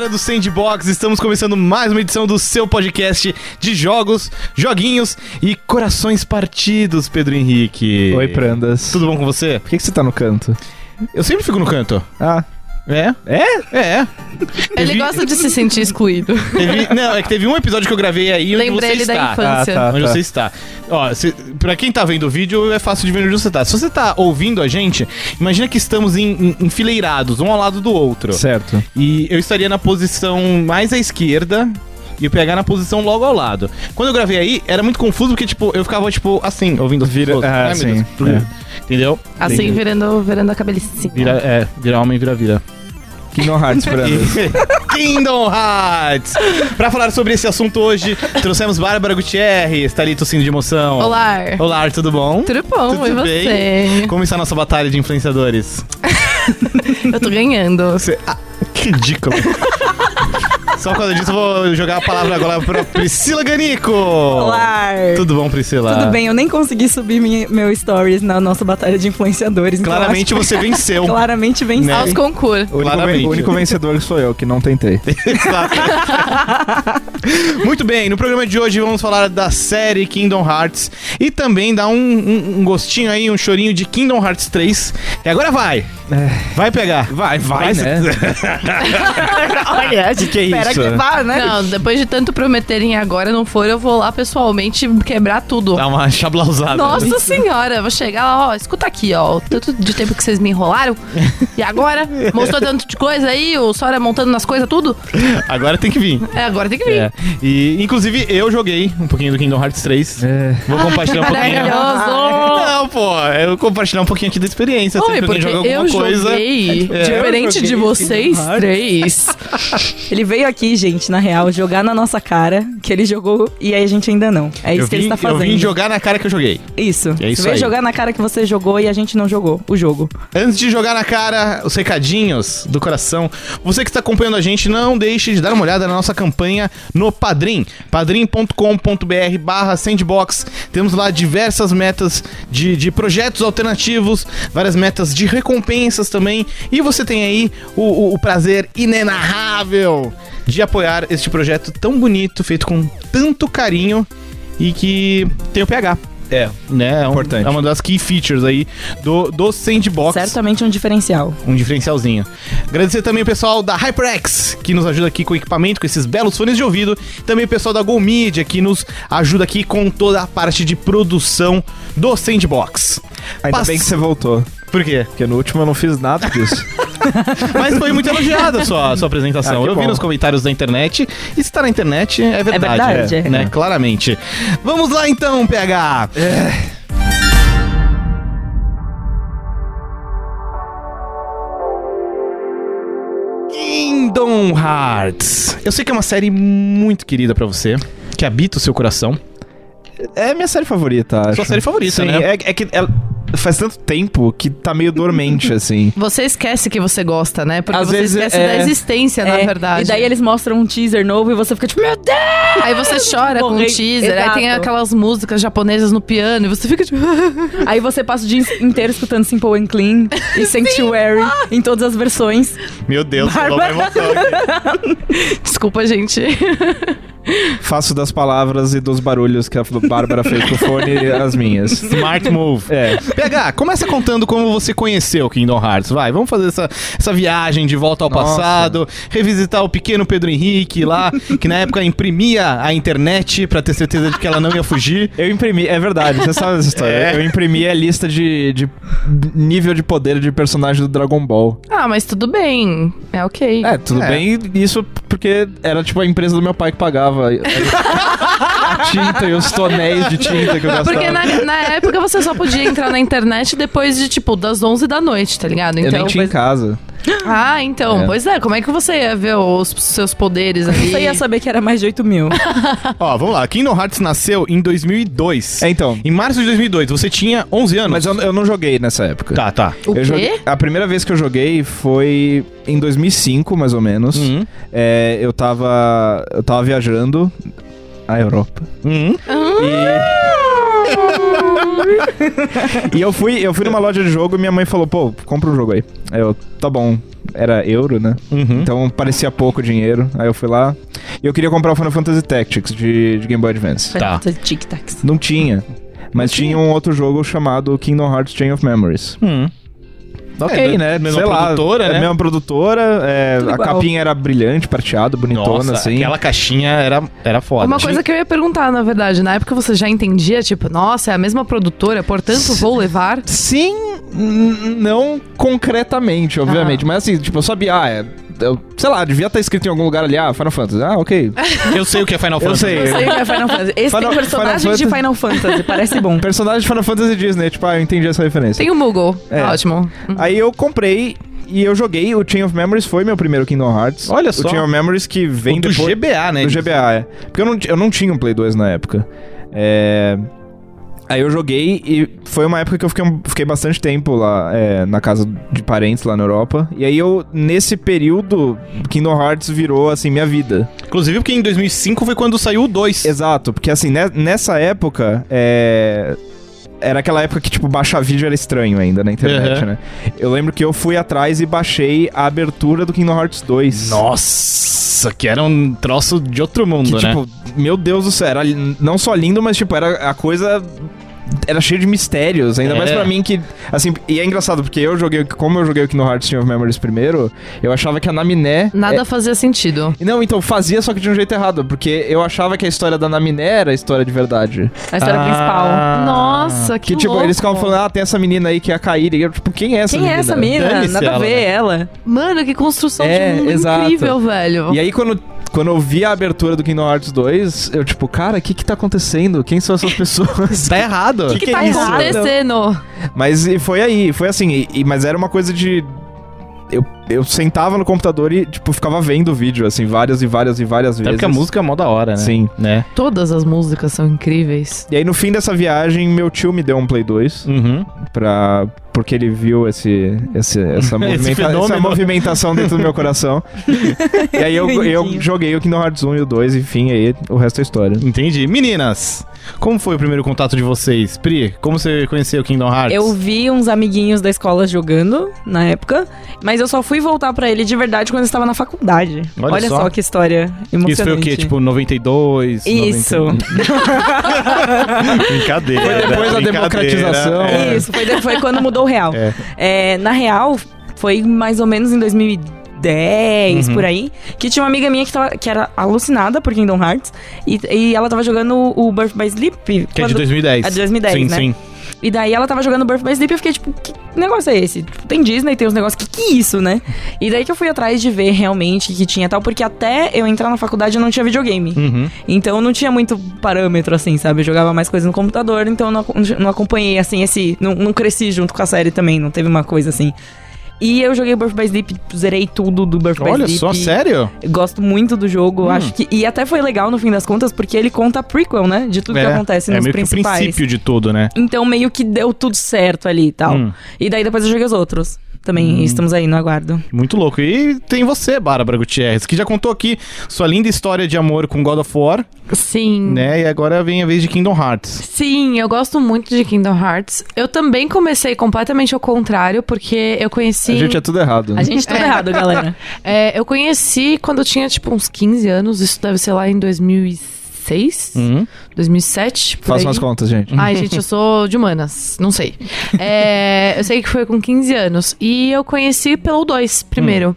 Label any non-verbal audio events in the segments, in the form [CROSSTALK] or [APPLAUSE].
galera do Sandbox, estamos começando mais uma edição do seu podcast de jogos, joguinhos e corações partidos, Pedro Henrique. Oi, Prandas. Tudo bom com você? Por que, que você tá no canto? Eu sempre fico no canto. Ah, É? é? É. Ele Teve- gosta de se sentir excluído. teve- não, é que teve um episódio que eu gravei aí onde Lembrei você ele está. da infância. Ah, tá. Onde você está. Ó, se, pra quem tá vendo o vídeo, é fácil de ver onde você tá. Se você tá ouvindo a gente, imagina que estamos em- em- enfileirados, um ao lado do outro. Certo. E eu estaria na posição mais à esquerda e o PH na posição logo ao lado. Quando eu gravei aí, era muito confuso porque, tipo, eu ficava, tipo, assim, ouvindo as Vira- pessoas. ah, Ai, sim, Deus. é. Entendeu? Assim, Entendi. virando, virando a cabelicinha. Vira, é, vira homem, vira vira. Kingdom Hearts, Prandas. [LAUGHS] Kingdom Hearts! Pra falar sobre esse assunto hoje, trouxemos Bárbara Gutierrez, tá ali tossindo de emoção. Olá. Olá, tudo bom? Tudo bom? Tudo e você? Como está a nossa batalha de influenciadores? [LAUGHS] Eu tô ganhando. Você... Ah, que ridículo. [LAUGHS] Só por causa disso eu vou jogar a palavra agora pra Priscila Ganico. Olá! Tudo bom, Priscila? Tudo bem, eu nem consegui subir minha- meu stories na nossa batalha de influenciadores. então Claramente acho você venceu. [LAUGHS] Claramente venci. Né? Aos concursos. O único, o único vencedor sou eu, que não tentei. [LAUGHS] [LAUGHS] Muito bem, no programa de hoje vamos falar da série Kingdom Hearts e também dar um, um- um gostinho aí, um chorinho de Kingdom Hearts 3. E agora vai! Vai pegar. Vai, vai, Vai, né? Olha, que é espera isso? que vá, né? Não, depois de tanto prometerem agora não for, eu vou lá pessoalmente quebrar tudo. Dá uma chablausada. Nossa senhora, vou chegar lá, ó, escuta aqui, ó, o tanto de tempo que vocês me enrolaram. E agora? [LAUGHS] Mostrou tanto de coisa aí, o Sora montando nas coisas, tudo? Agora tem que vir. É, agora tem que vir. É. E, inclusive, eu joguei um pouquinho do Kingdom Hearts 3. É. Vou compartilhar um pouquinho. Maravilhoso! Não, pô, eu vou compartilhar um pouquinho aqui da experiência. Oi, porque joga eu alguma coisa. joguei É. diferente Eu de joguei vocês Kingdom Hearts. três. [LAUGHS] Ele veio aqui, gente, na real, jogar na nossa cara que ele jogou e aí a gente ainda não. É isso eu que vim, ele está eu fazendo. vim jogar na cara que eu joguei. Isso. É isso Você aí. jogar na cara que você jogou e a gente não jogou o jogo. Antes de jogar na cara os recadinhos do coração, você que está acompanhando a gente, não deixe de dar uma olhada na nossa campanha no Padrim, padrim.com.br barra sandbox. Temos lá diversas metas de, de projetos alternativos, várias metas de recompensas também. E você tem aí o, o- o prazer inenarrável de apoiar este projeto tão bonito, feito com tanto carinho e que tem o PH. É. Né? É um- Importante. É uma das key features aí do, do Sandbox. Certamente um diferencial. Um diferencialzinho. Agradecer também o pessoal da HyperX, que nos ajuda aqui com o equipamento, com esses belos fones de ouvido. Também o pessoal da Go Media, que nos ajuda aqui com toda a parte de produção do Sandbox. Ainda Pass- bem que você voltou. Por quê? Porque no último eu não fiz nada disso. [LAUGHS] Mas foi muito elogiada a sua, a sua apresentação. Ah, Eu vi bom. nos comentários da internet. E se tá na internet, é verdade. verdade, é. Né? Claramente. Vamos lá então, PH. Kingdom Hearts. Eu sei que é uma série muito querida pra você, que habita o seu coração. É minha série favorita, acho. Sua série favorita, Sim, né? É, é que ela- faz tanto tempo que tá meio dormente, [LAUGHS] assim. Você esquece que você gosta, né? Porque Às você vezes, esquece é- da existência, na É, verdade. E daí eles mostram um teaser novo e você fica tipo, meu Deus! Aí você [LAUGHS] chora com o teaser, aí tem Exato. aquelas músicas japonesas no piano e você fica tipo. [LAUGHS] Aí você passa o dia inteiro escutando Simple and Clean e Sanctuary em todas as versões. Meu Deus, rolou uma emoção aqui. Desculpa, gente. Faço das palavras e dos barulhos que a Bárbara fez com o fone as minhas. Smart move. É. PH, começa contando como você conheceu Kingdom Hearts. Vai, vamos fazer essa, essa viagem de volta ao Nossa. passado, revisitar o pequeno Pedro Henrique lá, que na época imprimia a internet pra ter certeza de que ela não ia fugir. Eu imprimi, é verdade, você sabe essa história. É. Eu imprimi a lista de, de nível de poder de personagem do Dragon Ball. Ah, mas tudo bem. É ok. É, tudo É. bem, isso porque era tipo a empresa do meu pai que pagava a, a [LAUGHS] tinta e os tonéis de tinta que eu gastava. Porque na, na época você só podia entrar na internet depois de, tipo, das 11 da noite, tá ligado? eu Então, nem tinha em casa. [GASPS] Ah, então, É. pois é, como é que você ia ver os seus poderes ali? Você ia saber que era mais de 8 mil. [LAUGHS] Ó, vamos lá. Kingdom Hearts nasceu em 2002. É, então. Em março de 2002, você tinha 11 anos. Mas eu, eu não joguei nessa época. Tá, tá. O Eu quê? joguei- a primeira vez que eu joguei foi em 2005, mais ou menos. Uhum. É, eu tava. Eu tava viajando a Europa. Uhum. E. [LAUGHS] E eu fui, eu fui numa loja de jogo e minha mãe falou, pô, compra um jogo aí. Aí eu, tá bom. Era euro, né? Uhum. Então parecia pouco dinheiro. Aí eu fui lá. E eu queria comprar o Final Fantasy Tactics de, de Game Boy Advance. Tá. Tic-tacs. Não tinha. Mas tinha um outro jogo chamado Kingdom Hearts Chain of Memories. Hum. Ok, É, né? mesma Sei lá, produtora, é né? a mesma produtora. é, Tudo a igual. capinha era brilhante, prateado, bonitona, Nossa, assim. aquela caixinha era, era foda. Uma coisa que eu ia perguntar, na verdade, na época você já entendia, tipo, nossa, é a mesma produtora, portanto vou levar. Sim, não concretamente, obviamente. Mas assim, tipo, eu sabia, ah, é. Eu- sei lá, devia estar escrito em algum lugar ali, ah, Final Fantasy. Ah, ok. [LAUGHS] Eu sei o que é Final Eu Fantasy. sei. Eu sei o que é Final Fantasy. Esse Final- tem personagem Final de Final Fantasy, parece bom. [LAUGHS] Personagem de Final Fantasy Disney, tipo, ah, eu entendi essa referência. Tem o Moogle, É. ótimo. Aí eu comprei e eu joguei. O Chain of Memories foi meu primeiro Kingdom Hearts. Olha só. O Chain of Memories que vem O do depois. GBA, né? Do GBA, é. Porque eu não, eu não tinha um Play 2 na época. É. Aí eu joguei e foi uma época que eu fiquei, fiquei bastante tempo lá é, na casa de parentes lá na Europa. E aí eu, nesse período, Kingdom Hearts virou, assim, minha vida. Inclusive porque em 2005 foi quando saiu o 2. Exato, porque assim, né, nessa época, é... Era aquela época que, tipo, baixar vídeo era estranho ainda na internet, Uhum. né? Eu lembro que eu fui atrás e baixei a abertura do Kingdom Hearts 2. Nossa, que era um troço de outro mundo, Que, né? tipo, meu Deus do céu, era não só lindo, mas, tipo, era a coisa. Era cheio de mistérios, ainda É. mais pra mim que. Assim, e é engraçado, porque eu joguei. Como eu joguei o Kingdom Hearts of Memories primeiro, eu achava que a Naminé. Nada fazia sentido. é- Não, então fazia, só que de um jeito errado, porque eu achava que a história da Naminé era a história de verdade. A história Ah. principal. Nossa, que, Que, tipo, louco. eles ficavam falando, ah, tem essa menina aí que é a Kairi. E eu, tipo, quem é essa Quem menina? é essa menina? Nada a ela, ver, né? ela. Mano, que construção É, de mundo exato. incrível, velho. E aí, quando, quando eu vi a abertura do Kingdom Hearts 2, eu, tipo, cara, o que que tá acontecendo? Quem são essas [LAUGHS] pessoas? Tá errado. Que que, que tá é acontecendo? Mas e foi aí, foi assim, e- e- mas era uma coisa de. Eu, eu sentava no computador e, tipo, ficava vendo o vídeo, assim, várias e várias e várias Até vezes. porque a música é mó da hora, né? Sim. Né? Todas as músicas são incríveis. E aí, no fim dessa viagem, meu tio me deu um Play 2 Uhum. pra. Porque ele viu esse, esse- essa, [LAUGHS] movimenta- fenômeno. essa movimentação dentro do meu coração. [LAUGHS] e aí eu, eu joguei o Kingdom Hearts 1 e o 2, enfim, aí o resto é história. Entendi. Meninas, como foi o primeiro contato de vocês? Pri, como você conheceu o Kingdom Hearts? Eu vi uns amiguinhos da escola jogando na época, mas eu só fui voltar pra ele de verdade quando eu estava na faculdade. Olha Olha, só. só. que história emocionante. Isso foi o quê? Tipo, 92? Isso. 90? [LAUGHS] Brincadeira. Foi depois da democratização. É. Isso, foi, foi quando mudou o real. É. É, na real, foi mais ou menos em 2010, Uhum. por aí, que tinha uma amiga minha que, tava, que era alucinada por Kingdom Hearts, e, e ela tava jogando o Birth by Sleep. Que é de quando- 2010. É de 2010, sim, né? Sim, E daí ela tava jogando Birth by Sleep e eu fiquei tipo, que negócio é esse? Tem Disney, tem uns negócios, que que é isso, né? E daí que eu fui atrás de ver realmente que tinha tal, porque até eu entrar na faculdade eu não tinha videogame. Uhum. Então não tinha muito parâmetro, assim, sabe? Eu jogava mais coisa no computador, então eu não, não acompanhei, assim, esse. Não, não cresci junto com a série também, não teve uma coisa assim. E eu joguei Birth by Sleep, zerei tudo do Birth by Olha Sleep. só, sério? Gosto muito do jogo, Hum. acho que. E até foi legal no fim das contas, porque ele conta a prequel, né? De tudo que acontece é nos meio que o principais. princípio de tudo, né? Então meio que deu tudo certo ali e tal. Hum. E daí depois eu joguei os outros. Também estamos aí no aguardo. Muito louco. E tem você, Bárbara Gutierrez, que já contou aqui sua linda história de amor com God of War, Sim. né? E agora vem a vez de Kingdom Hearts. Sim, eu gosto muito de Kingdom Hearts. Eu também comecei completamente ao contrário, porque eu conheci. A gente é tudo errado. A gente tá É. errado, galera. [LAUGHS] É, eu conheci quando eu tinha, tipo, uns 15 anos. Isso deve ser lá em 2006, Uhum. 2007. por Façam aí. as contas, gente. Ai, gente, eu sou de humanas. Não sei. [LAUGHS] É, eu sei que foi com 15 anos. E eu conheci pelo 2 primeiro.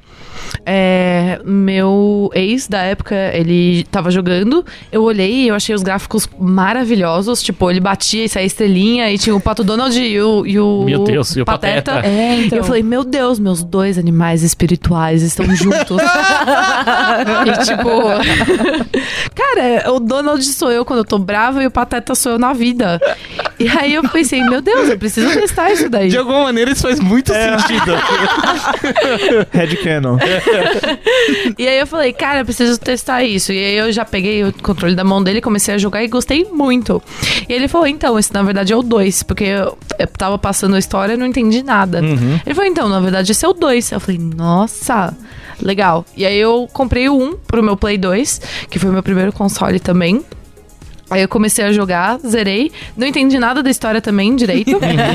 É, meu ex da época, ele tava jogando. Eu olhei e eu achei os gráficos maravilhosos. Tipo, ele batia e saía estrelinha. E tinha o Pato Donald e o, e o Meu Deus, e o Pateta. É, E então. eu falei, meu Deus, meus dois animais espirituais estão juntos. [LAUGHS] e tipo. [LAUGHS] Cara, o Donald sou eu quando eu tô brava e o Pateta sou eu na vida. E aí eu pensei, meu Deus, eu preciso testar isso daí. De alguma maneira isso faz muito sentido. [LAUGHS] Headcanon. [LAUGHS] E aí eu falei, cara, eu preciso testar isso. E aí eu já peguei o controle da mão dele, comecei a jogar e gostei muito. E ele falou, então, esse na verdade é o 2, porque eu, eu tava passando a história e não entendi nada. Uhum. Ele falou, então, na verdade esse é o 2. Eu falei, nossa, legal. E aí eu comprei o 1 pro meu Play 2, que foi o meu primeiro console também. Aí eu comecei a jogar, zerei. Não entendi nada da história também direito.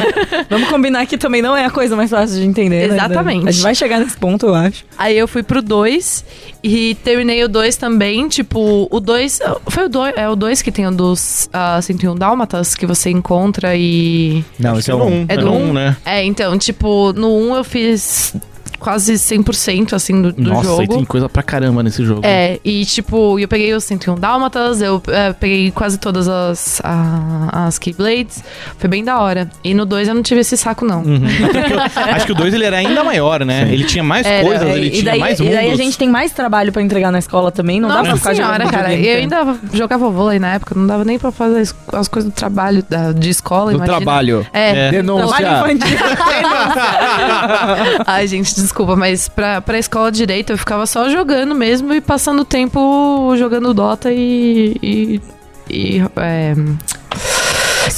[LAUGHS] Vamos combinar que também não é a coisa mais fácil de entender. né? Exatamente. A gente vai chegar nesse ponto, eu acho. Aí eu fui pro 2 e terminei o 2 também. Tipo, o 2. Foi o 2. É o 2 que tem o dos uh, 101 Dálmatas que você encontra e. Não, esse é no o um, É é do no um? um, né? É, então, tipo, no 1 eu fiz quase 100% assim do, do Nossa, jogo. e tem coisa pra caramba nesse jogo. É, e tipo, eu peguei os 101 Dálmatas, eu é, peguei quase todas as, a- as Keyblades. Foi bem da hora. E no 2 eu não tive esse saco, não. Uhum. [LAUGHS] Acho que o 2 ele era ainda maior, né? Ele tinha mais Era, coisas, ele e, tinha daí, mais e mundos. daí a gente tem mais trabalho pra entregar na escola também. Não dá pra Nossa ficar senhora, jogando cara. Eu ainda jogava vôlei na época, não dava nem pra fazer as, as coisas do trabalho, da, de escola, Do imagina. trabalho. É. É. Denúncia. Trabalho infantil. [LAUGHS] [LAUGHS] Ai, gente, desculpa, mas pra, pra escola de direito eu ficava só jogando mesmo e passando tempo jogando Dota e. e. e, é,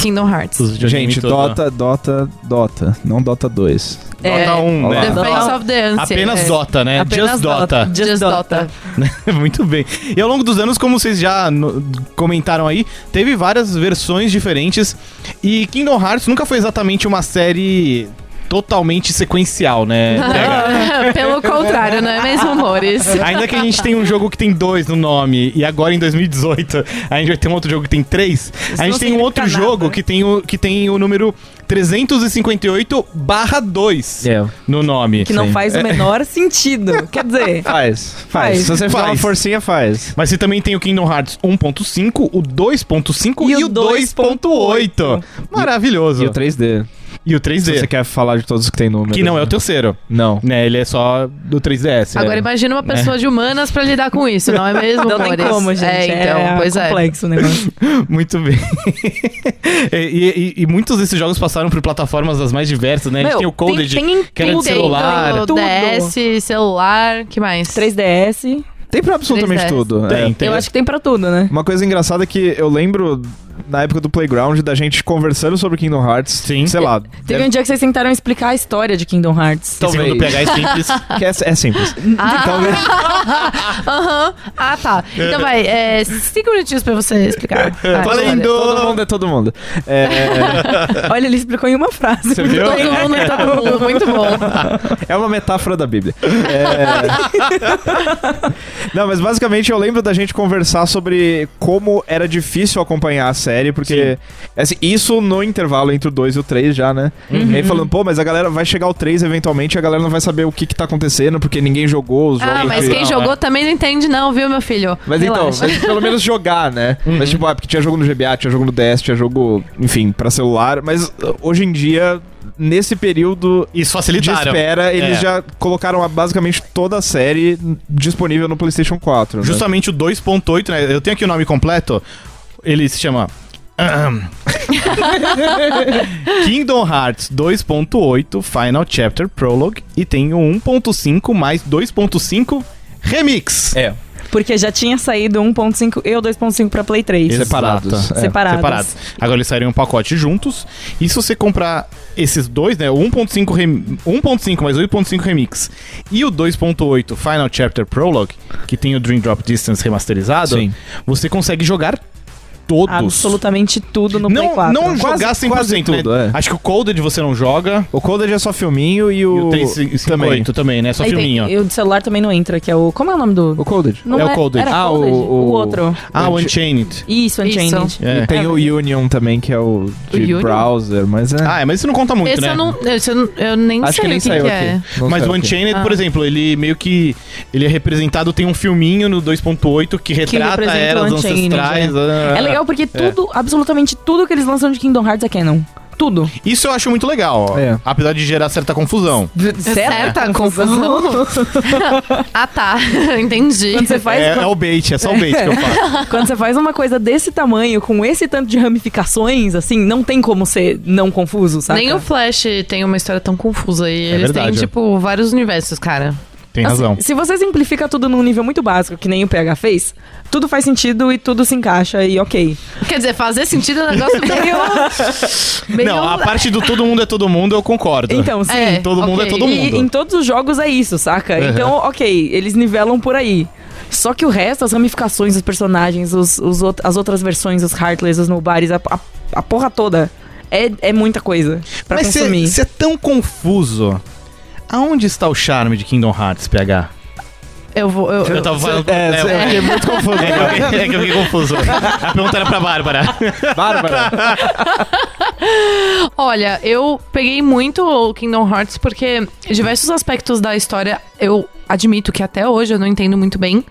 Kingdom Hearts. Gente. Dota, Dota, Dota. Não Dota 2. É, Dota 1, Olá. né? Defense of the Ancient. Apenas é. Dota, né? Apenas Just Dota. Just Dota. [LAUGHS] Muito bem. E ao longo dos anos, como vocês já comentaram aí, teve várias versões diferentes. E Kingdom Hearts nunca foi exatamente uma série totalmente sequencial, né? [LAUGHS] PH? Pelo contrário, não é mesmo, amores? Ainda que a gente tenha um jogo que tem dois no nome e agora em 2018 a gente vai ter um outro jogo que tem três, a gente tem um outro significa jogo nada. que tem o, que tem o número 358 barra 2 É. no nome. Que não Sim. faz o menor [LAUGHS] sentido. Quer dizer, Faz, faz. Faz. Se você fizer uma Faz. forcinha, faz. Mas você também tem o Kingdom Hearts 1.5, o 2.5 e, E o o 2.8. 2.8. Maravilhoso. E o 3D. E o Se 3D, você quer falar de todos que tem número. que não é o terceiro. Não. Né, ele é só do 3DS. Agora é. imagina uma pessoa de humanas pra lidar com isso, não é mesmo, [LAUGHS] não tem como, gente. É, então, é pois é. complexo o negócio. [LAUGHS] Muito bem. [LAUGHS] e, e- e muitos desses jogos passaram por plataformas das mais diversas, né? a gente Meu, tem o Coded, tem, tem que era de celular. Tudo. DS, celular, que mais? 3DS. Tem pra absolutamente 3DS. tudo. Tem, é. tem. Eu acho que tem pra tudo, né? Uma coisa engraçada é que eu lembro na época do Playground da gente conversando sobre Kingdom Hearts. Sim. Sei lá. Teve deve- um dia que vocês tentaram explicar a história de Kingdom Hearts. Segundo talvez. PH é simples. [LAUGHS] que é, é simples. [LAUGHS] Talvez. [LAUGHS] Aham. Ah, tá. Então vai, é, cinco minutinhos pra você explicar. Vai, Valendo! Todo mundo é todo mundo. É, Olha, ele explicou em uma frase. Você viu? Todo mundo é todo mundo, muito bom. é uma metáfora da Bíblia. É... Não, mas basicamente eu lembro da gente conversar sobre como era difícil acompanhar a série, porque assim, isso no intervalo entre o 2 e o 3 já, né? E aí falando, pô, mas a galera vai chegar ao 3 eventualmente e a galera não vai saber o que que tá acontecendo, porque ninguém jogou os jogos. Ah, mas que- quem jogou também não entende, não, viu, meu filho? Mas então, Relaxa. mas pelo menos jogar, né? Mas tipo, ah, porque tinha jogo no GBA, tinha jogo no DS, tinha jogo, enfim, pra celular. Mas uh, hoje em dia, nesse período Isso de espera, eles É. já colocaram a- basicamente toda a série disponível no PlayStation 4. né? Justamente o 2.8, né? Eu tenho aqui o nome completo. Ele se chama. [LAUGHS] Kingdom Hearts 2.8 Final Chapter Prologue e tem o 1.5 mais 2.5 Remix. É, Porque já tinha saído 1.5 e o 2.5 pra Play 3. Exato. separados. É. Separados. Separados. Agora eles saíram em um pacote juntos. E se você comprar esses dois, né? O 1.5 rem... 1.5 mais 8.5 Remix e o 2.8 Final Chapter Prologue, que tem o Dream Drop Distance remasterizado, Sim. você consegue jogar todos. Absolutamente tudo no Play não, 4. não Quase- jogar 100%, quase tudo, né? é. Acho que o Coded você não joga. O Coded é só filminho e E o. o 358 também. também, né? Só Aí tem- filminho. e o de celular também não entra, que é o... Como é o nome do... O Coded. Não é o Coded. Era Ah, Coded? o- o, o- outro. Ah, o Uncha- Unchained. Isso, Unchained. Isso. É. E tem o Union também, que é o de O browser, mas é. Ah, é, mas isso não conta muito, Esse né? eu não. Esse eu, não- eu nem Acho sei que nem o que, saiu que aqui. é. Não Mas o. Unchained, Ah. por exemplo, ele meio que. Ele é representado, tem um filminho no 2.8 que retrata eras o ancestrais. ah. É legal porque tudo, absolutamente tudo que eles lançam de Kingdom Hearts é canon. Tudo. Isso eu acho muito legal, ó. É. apesar de gerar certa confusão. Certa confusão. [LAUGHS] ah, tá. [LAUGHS] Entendi. Quando você faz, É, é o bait, é só o bait que eu faço. [LAUGHS] quando você faz uma coisa desse tamanho, com esse tanto de ramificações, assim, não tem como ser não confuso, sabe? Nem o Flash tem uma história tão confusa. E eles verdade, têm, ó. tipo, vários universos, cara. Tem razão. Se você simplifica tudo num nível muito básico, que nem o PH fez, tudo faz sentido e tudo se encaixa e ok. Quer dizer, fazer sentido é um negócio [LAUGHS] meio. meio... Não, a parte do todo mundo é todo mundo eu concordo. Então, sim. É, todo mundo ok. é todo E mundo. em todos os jogos é isso, saca? Uhum. Então, ok, eles nivelam por aí. Só que o resto, as ramificações dos personagens, os, os as outras versões, os Heartless, os Nobodies, a, a, a porra toda. É, é muita coisa pra Mas consumir. você é tão confuso. Aonde está o charme de Kingdom Hearts, PH? Eu vou. Eu, Eu tava falando. É, é, eu fiquei muito confuso. [LAUGHS] é, que eu fiquei- é que eu fiquei confuso. [LAUGHS] A pergunta era pra Bárbara. Bárbara. [LAUGHS] Olha, eu peguei muito o Kingdom Hearts porque diversos aspectos da história eu admito que até hoje eu não entendo muito bem.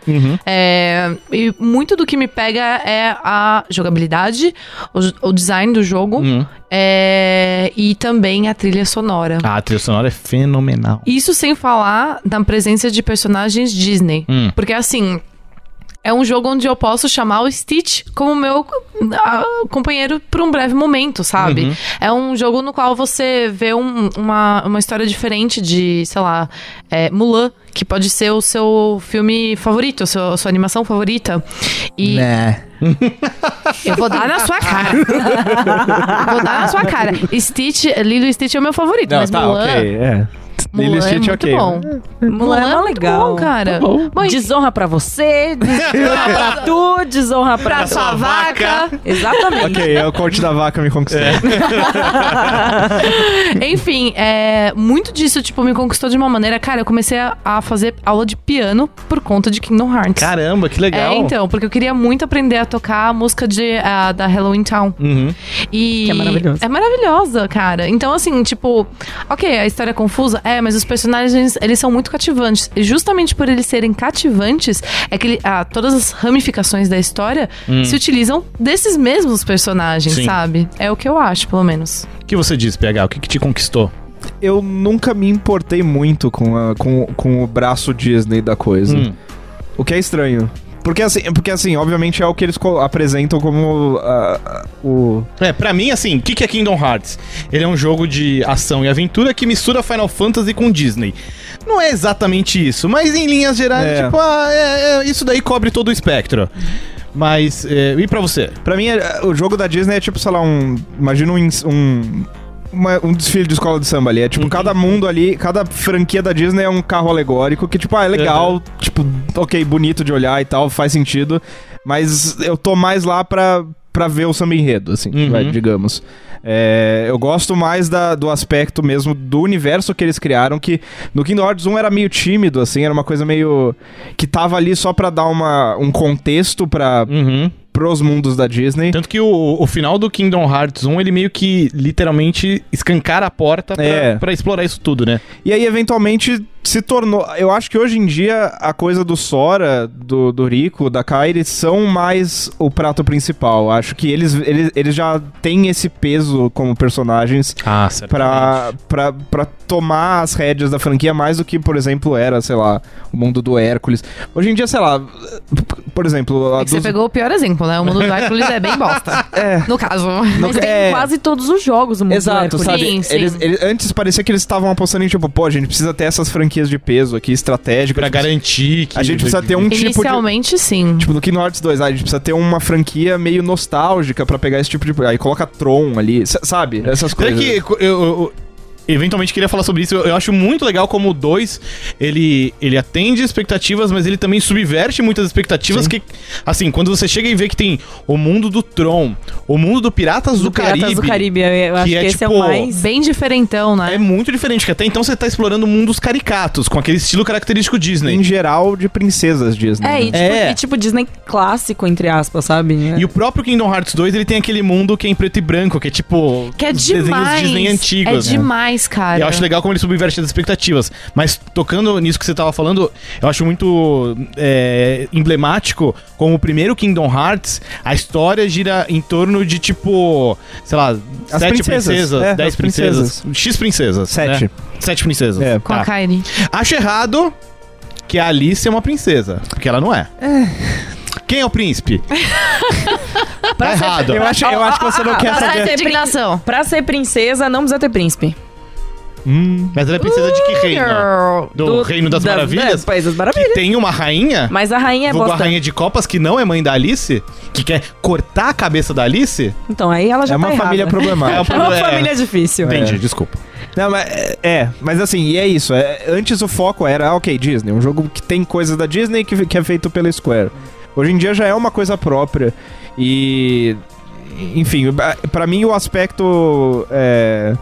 É, e muito do que me pega é a jogabilidade, o, o design do jogo Uhum. é, e também a trilha sonora. Ah, a trilha sonora é fenomenal. Isso sem falar da presença de personagens Disney. Hum. Porque assim. É um jogo onde eu posso chamar o Stitch como meu ah, companheiro por um breve momento, sabe? Uhum. É um jogo no qual você vê um- uma, uma história diferente de, sei lá, é, Mulan, que pode ser o seu filme favorito, a sua, a sua animação favorita. E né. eu vou dar na sua cara. [LAUGHS] vou dar na sua cara. Stitch, Lilo e Stitch é o meu favorito, Não, mas tá, Mulan. ok. É. Mulan Lilo é Stitch, muito ok. bom. Mulan é muito legal. bom, cara. Bom, e Desonra pra você, desonra pra [LAUGHS] tu, desonra pra, pra sua vaca. Exatamente. Ok, é o corte da vaca me conquistou. [LAUGHS] Enfim, é, muito disso, tipo, me conquistou de uma maneira. Cara, eu comecei a, a fazer aula de piano por conta de Kingdom Hearts. Caramba, que legal. É, então, porque eu queria muito aprender a tocar a música de, a, da Halloween Town. Uhum. E Que é maravilhosa. É maravilhosa, cara. Então, assim, tipo, ok, a história é confusa, é, mas os personagens, eles são muito cativantes. E justamente por eles serem cativantes, é que ele- ah, todas as ramificações da história se utilizam desses mesmos personagens, Sim. sabe? É o que eu acho, pelo menos. O que você diz, PH? O que, que te conquistou? Eu nunca me importei muito com, a- com, com o braço Disney da coisa. Hum. O que é estranho. Porque assim, porque assim, obviamente é o que eles co- apresentam como ah, o. É, pra mim, assim, o que, que é Kingdom Hearts? Ele é um jogo de ação e aventura que mistura Final Fantasy com Disney. Não é exatamente isso, mas em linhas gerais, É. tipo, ah, é- é- isso daí cobre todo o espectro. Mas, é, e pra você? Pra mim, é- o jogo da Disney é tipo, sei lá, um. Imagina um. um uma- um desfile de escola de samba ali. É tipo, cada mundo ali, cada franquia da Disney é um carro alegórico que, tipo, ah, é legal, tipo, ok, bonito de olhar e tal, faz sentido. Mas eu tô mais lá pra, pra ver o samba enredo, assim, Uhum. vai, digamos. É, eu gosto mais da- do aspecto mesmo do universo que eles criaram, que no Kingdom Hearts 1 era meio tímido, assim, era uma coisa meio. que tava ali só pra dar uma, um contexto pra, Uhum. Pros mundos da Disney. Tanto que o, o final do Kingdom Hearts 1, ele meio que literalmente escancara a porta pra, É. pra explorar isso tudo, né? E aí, eventualmente, se tornou. Eu acho que hoje em dia a coisa do Sora, do, do Rico, da Kairi são mais o prato principal. Acho que eles, eles, eles já têm esse peso como personagens Ah, pra, pra, pra tomar as rédeas da franquia mais do que, por exemplo, era, sei lá, o mundo do Hércules. Hoje em dia, sei lá, por exemplo. a É que você dos- pegou o pior exemplo, né? O mundo do Hércules é bem bosta. [LAUGHS] É. No caso. Mas tem É. quase todos os jogos do mundo Exato, do Hércules. sabe? Sim, sim. Eles, eles- antes parecia que eles estavam apostando em tipo, pô, a gente precisa ter essas franquias de peso aqui, estratégicas. Pra garantir que... A gente precisa ter um tipo de. Inicialmente, sim. Tipo, no Kingdom Hearts 2, ah, a gente precisa ter uma franquia meio nostálgica pra pegar esse tipo de. Aí coloca Tron ali, sabe? Essas Será coisas. que eu, eu- eu eventualmente queria falar sobre isso? Eu, eu acho muito legal como o 2, ele, ele atende expectativas, mas ele também subverte muitas expectativas Sim. que, assim, quando você chega e vê que tem o mundo do Tron, o mundo do Piratas do, Do Piratas Caribe, do Caribe, eu, eu acho que que, é, esse é tipo, o mais... Bem diferentão, né? é muito diferente, que até então você tá explorando mundos caricatos, com aquele estilo característico Disney. Em geral, de princesas Disney. É, né? e tipo, É. e tipo Disney clássico, entre aspas, sabe? E o próprio Kingdom Hearts 2, ele tem aquele mundo que é em preto e branco, que é tipo Que é demais. desenhos Disney antigos. É né? Demais, cara. Eu acho legal como ele subverte as expectativas. Mas tocando nisso que você tava falando, eu acho muito é, emblemático como o primeiro Kingdom Hearts, a história gira em torno de tipo, sei lá, As sete princesas, princesas, é, dez as princesas, X princesas. Sete. né? Sete princesas. É. Com Tá. a Kylie. Acho errado que a Alice é uma princesa, porque ela não é. Quem é o príncipe? [LAUGHS] tá errado. Eu acho, eu acho que você não quer Para saber. essa indignação. Pra ser princesa, não precisa ter príncipe. Hum, Mas ela é princesa de que reino? Girl. Do, Reino das, Maravilhas? É, País das Que Maravilhas. tem uma rainha? Mas a rainha é vulgo a bosta. rainha de copas que não é mãe da Alice? Que quer cortar a cabeça da Alice? Então, aí ela já é tá uma família errada. É um problemática. É uma [LAUGHS] É. família difícil. Entendi, desculpa. Não, mas é, é, mas assim, e é isso. é- antes o foco era, ah, ok, Disney, um jogo que tem coisas da Disney que, que é feito pela Square. Hoje em dia já é uma coisa própria. E. Enfim, pra mim o aspecto. É,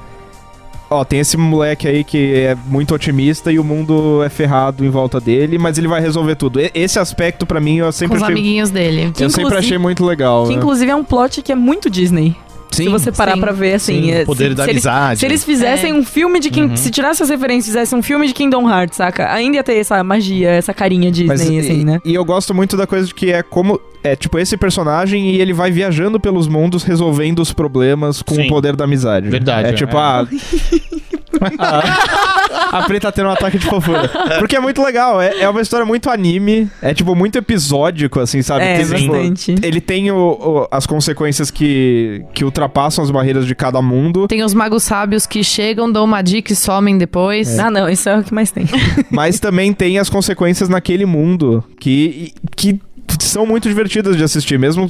ó, tem esse moleque aí que é muito otimista e o mundo é ferrado em volta dele, mas ele vai resolver tudo. E- Esse aspecto, pra mim, eu Com sempre os achei. amiguinhos dele. Que Eu sempre achei muito legal. Que né? inclusive é um plot que é muito Disney. Se você parar sim. pra ver, assim. Sim, é, o poder se, da se eles, amizade. se eles fizessem É. um filme de. King, Uhum. Se tirasse as referências e fizessem um filme de Kingdom Hearts, saca? Ainda ia ter essa magia, essa carinha Disney, Mas, assim, e, né? e eu gosto muito da coisa de que é como. É tipo esse personagem e ele vai viajando pelos mundos resolvendo os problemas com Sim. o poder da amizade. Verdade, É é. tipo, ah. [LAUGHS] a Pri tá tendo um ataque de fofura. Porque é muito legal, é, é uma história muito anime, é tipo muito episódico, assim, sabe? É, Tem, tipo, ele tem o- o- as consequências que, que ultrapassam as barreiras de cada mundo, Tem os magos sábios que chegam, dão uma dica e somem depois. Ah, não, isso é o que mais tem. [LAUGHS] mas também tem as consequências naquele mundo que, que são muito divertidas de assistir, mesmo.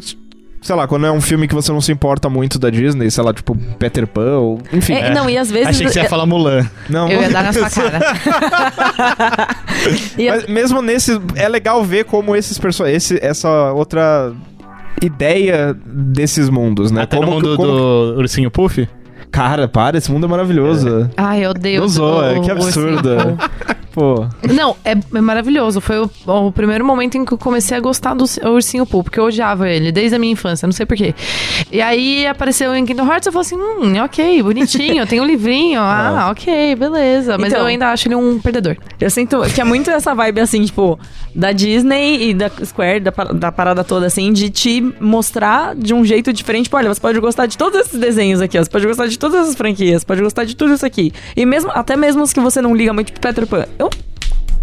Sei lá, quando é um filme que você não se importa muito da Disney, sei lá, tipo Peter Pan, ou, enfim. É, Não, e às vezes. Achei que você ia falar Mulan. Não, Eu ia dar na sua cara. [LAUGHS] Mas mesmo nesse, é legal ver como esses personagens, essa outra ideia desses mundos, né? Até como, no mundo como- do Ursinho Puff. Cara, para, esse mundo é maravilhoso. Ai, eu odeio Não zoa, o- que absurdo. Pô. Não, é, é maravilhoso. Foi o, o primeiro momento em que eu comecei a gostar do Ursinho Pooh, porque eu odiava ele desde a minha infância, não sei porquê. E aí apareceu em Kingdom Hearts, eu falei assim, hum, ok, bonitinho, tem um livrinho, [LAUGHS] ah, ok, beleza. Mas Então- eu ainda acho ele um perdedor. Eu sinto que é muito essa vibe, assim, tipo, da Disney e da Square, da, da parada toda, assim, de te mostrar de um jeito diferente. Tipo, olha, você pode gostar de todos esses desenhos aqui, ó, você pode gostar de todas essas franquias, pode gostar de tudo isso aqui. E mesmo, até mesmo os que você não liga muito, tipo Peter Pan. Eu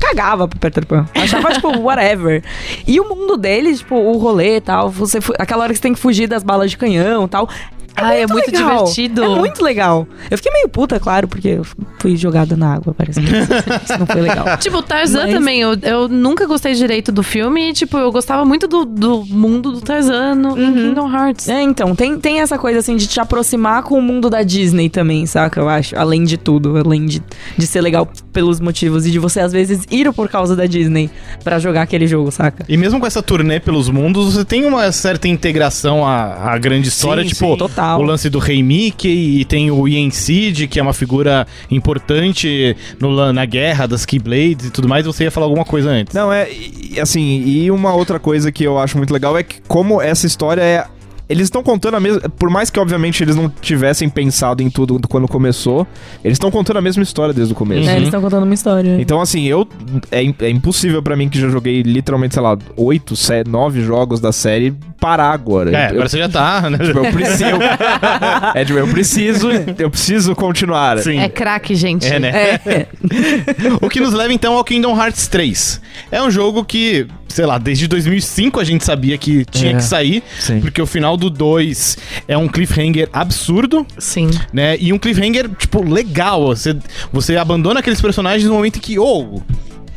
cagava pro Peter Pan. Achava, tipo, [LAUGHS] whatever. E o mundo deles, tipo, o rolê e tal, você, aquela hora que você tem que fugir das balas de canhão e tal. Ai, é muito legal. divertido. É muito legal. Eu fiquei meio puta, claro, porque eu fui jogada na água, parece que isso [LAUGHS] não foi legal. Tipo, Tarzan Mas- também, eu, eu nunca gostei direito do filme e, tipo, eu gostava muito do, do mundo do Tarzan no em Kingdom Hearts. É, então, tem, tem essa coisa assim de te aproximar com o mundo da Disney também, saca? Eu acho. Além de tudo, além de, de ser legal pelos motivos e de você às vezes ir por causa da Disney pra jogar aquele jogo, saca? E mesmo com essa turnê pelos mundos, você tem uma certa integração à, à grande história. Sim, tipo, sim. Total. O lance do Rei Mickey e tem o Ian Seed, que é uma figura importante no, na guerra das Keyblades e tudo mais. Você ia falar alguma coisa antes. Não, é. e- Assim, e uma outra coisa que eu acho muito legal é que, como essa história é. Eles estão contando a mesma. Por mais que, obviamente, eles não tivessem pensado em tudo quando começou, eles estão contando a mesma história desde o começo. É, eles estão contando uma história. Então, assim, eu. É, é impossível pra mim que já joguei literalmente, sei lá, oito, sete, nove jogos da série parar agora. É, Eu- agora você já tá, [LAUGHS] né? tipo, eu preciso. [LAUGHS] é, tipo, eu preciso. Eu preciso continuar. Sim. É craque, gente. É, né? É. [LAUGHS] O que nos leva então ao Kingdom Hearts 3. É um jogo que, sei lá, desde 2005 a gente sabia que tinha É. que sair, Sim. porque o final do 2 é um cliffhanger absurdo, Sim. né? E um cliffhanger, tipo, legal. Você, você abandona aqueles personagens no momento em que, oh,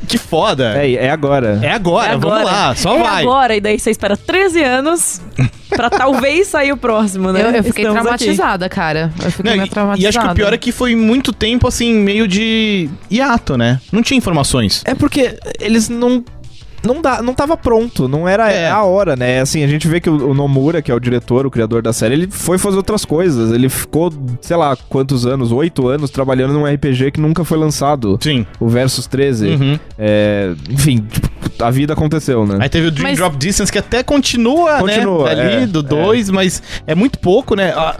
que foda. É, é agora. É agora, É vamos lá, só é vai. agora, e daí você espera 13 anos pra [LAUGHS] talvez sair o próximo, né? Eu, eu fiquei Estamos traumatizada, cara. Eu fiquei Não, meio traumatizada. e acho que o pior é que foi muito tempo, assim, meio de hiato, né? Não tinha informações. É porque eles não. Não, dá, não tava pronto, não era É. a hora, né? Assim, a gente vê que o, o Nomura, que é o diretor, o criador da série, ele foi fazer outras coisas. Ele ficou, sei lá, quantos anos, oito anos, trabalhando num RPG que nunca foi lançado. Sim. O Versus 13. Uhum. É, enfim, tipo, a vida aconteceu, né? Aí teve o Dream Mas- Drop Distance, que até continua, Continua, né? Ali, é, do é. 2, mas é muito pouco, né? Ah,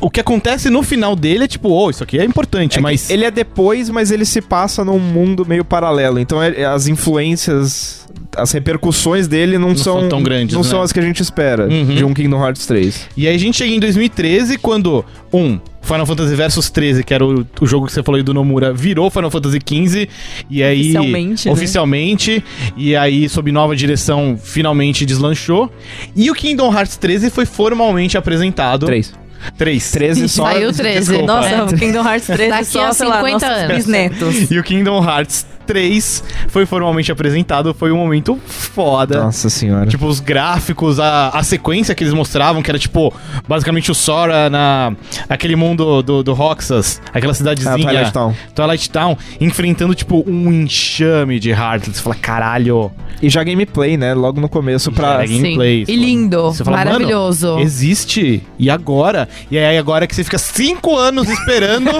O que acontece no final dele é tipo, oh, isso aqui é importante, É mas... Ele é depois, mas ele se passa num mundo meio paralelo. Então é- as influências, as repercussões dele não, são são, tão grandes, Não né? são as que a gente espera Uhum. de um Kingdom Hearts 3. E aí a gente chega em 2013, quando, um, Final Fantasy Versus 13, que era o, o jogo que você falou aí do Nomura, virou Final Fantasy 15 e aí Oficialmente, né? oficialmente e aí sob nova direção finalmente deslanchou. E o Kingdom Hearts 13 foi formalmente apresentado. 3. 3. 13 só. Saiu 13. Desculpa. Nossa, É. o Kingdom Hearts 3 Daqui só, a sei lá, 50 nossos anos. bisnetos. E o Kingdom Hearts 3 foi formalmente apresentado, foi um momento foda. Nossa senhora. Tipo, os gráficos, a, a sequência que eles mostravam, que era tipo, basicamente o Sora na aquele mundo do, do Roxas, aquela cidadezinha. Ah, Twilight Town. Twilight Town, enfrentando, tipo, um enxame de Heartless. Você fala, caralho. E já gameplay, né? Logo no começo pra. Já é gameplay. Sim. E lindo, Você fala, mano, maravilhoso. existe. E agora? E aí agora que você fica cinco anos esperando.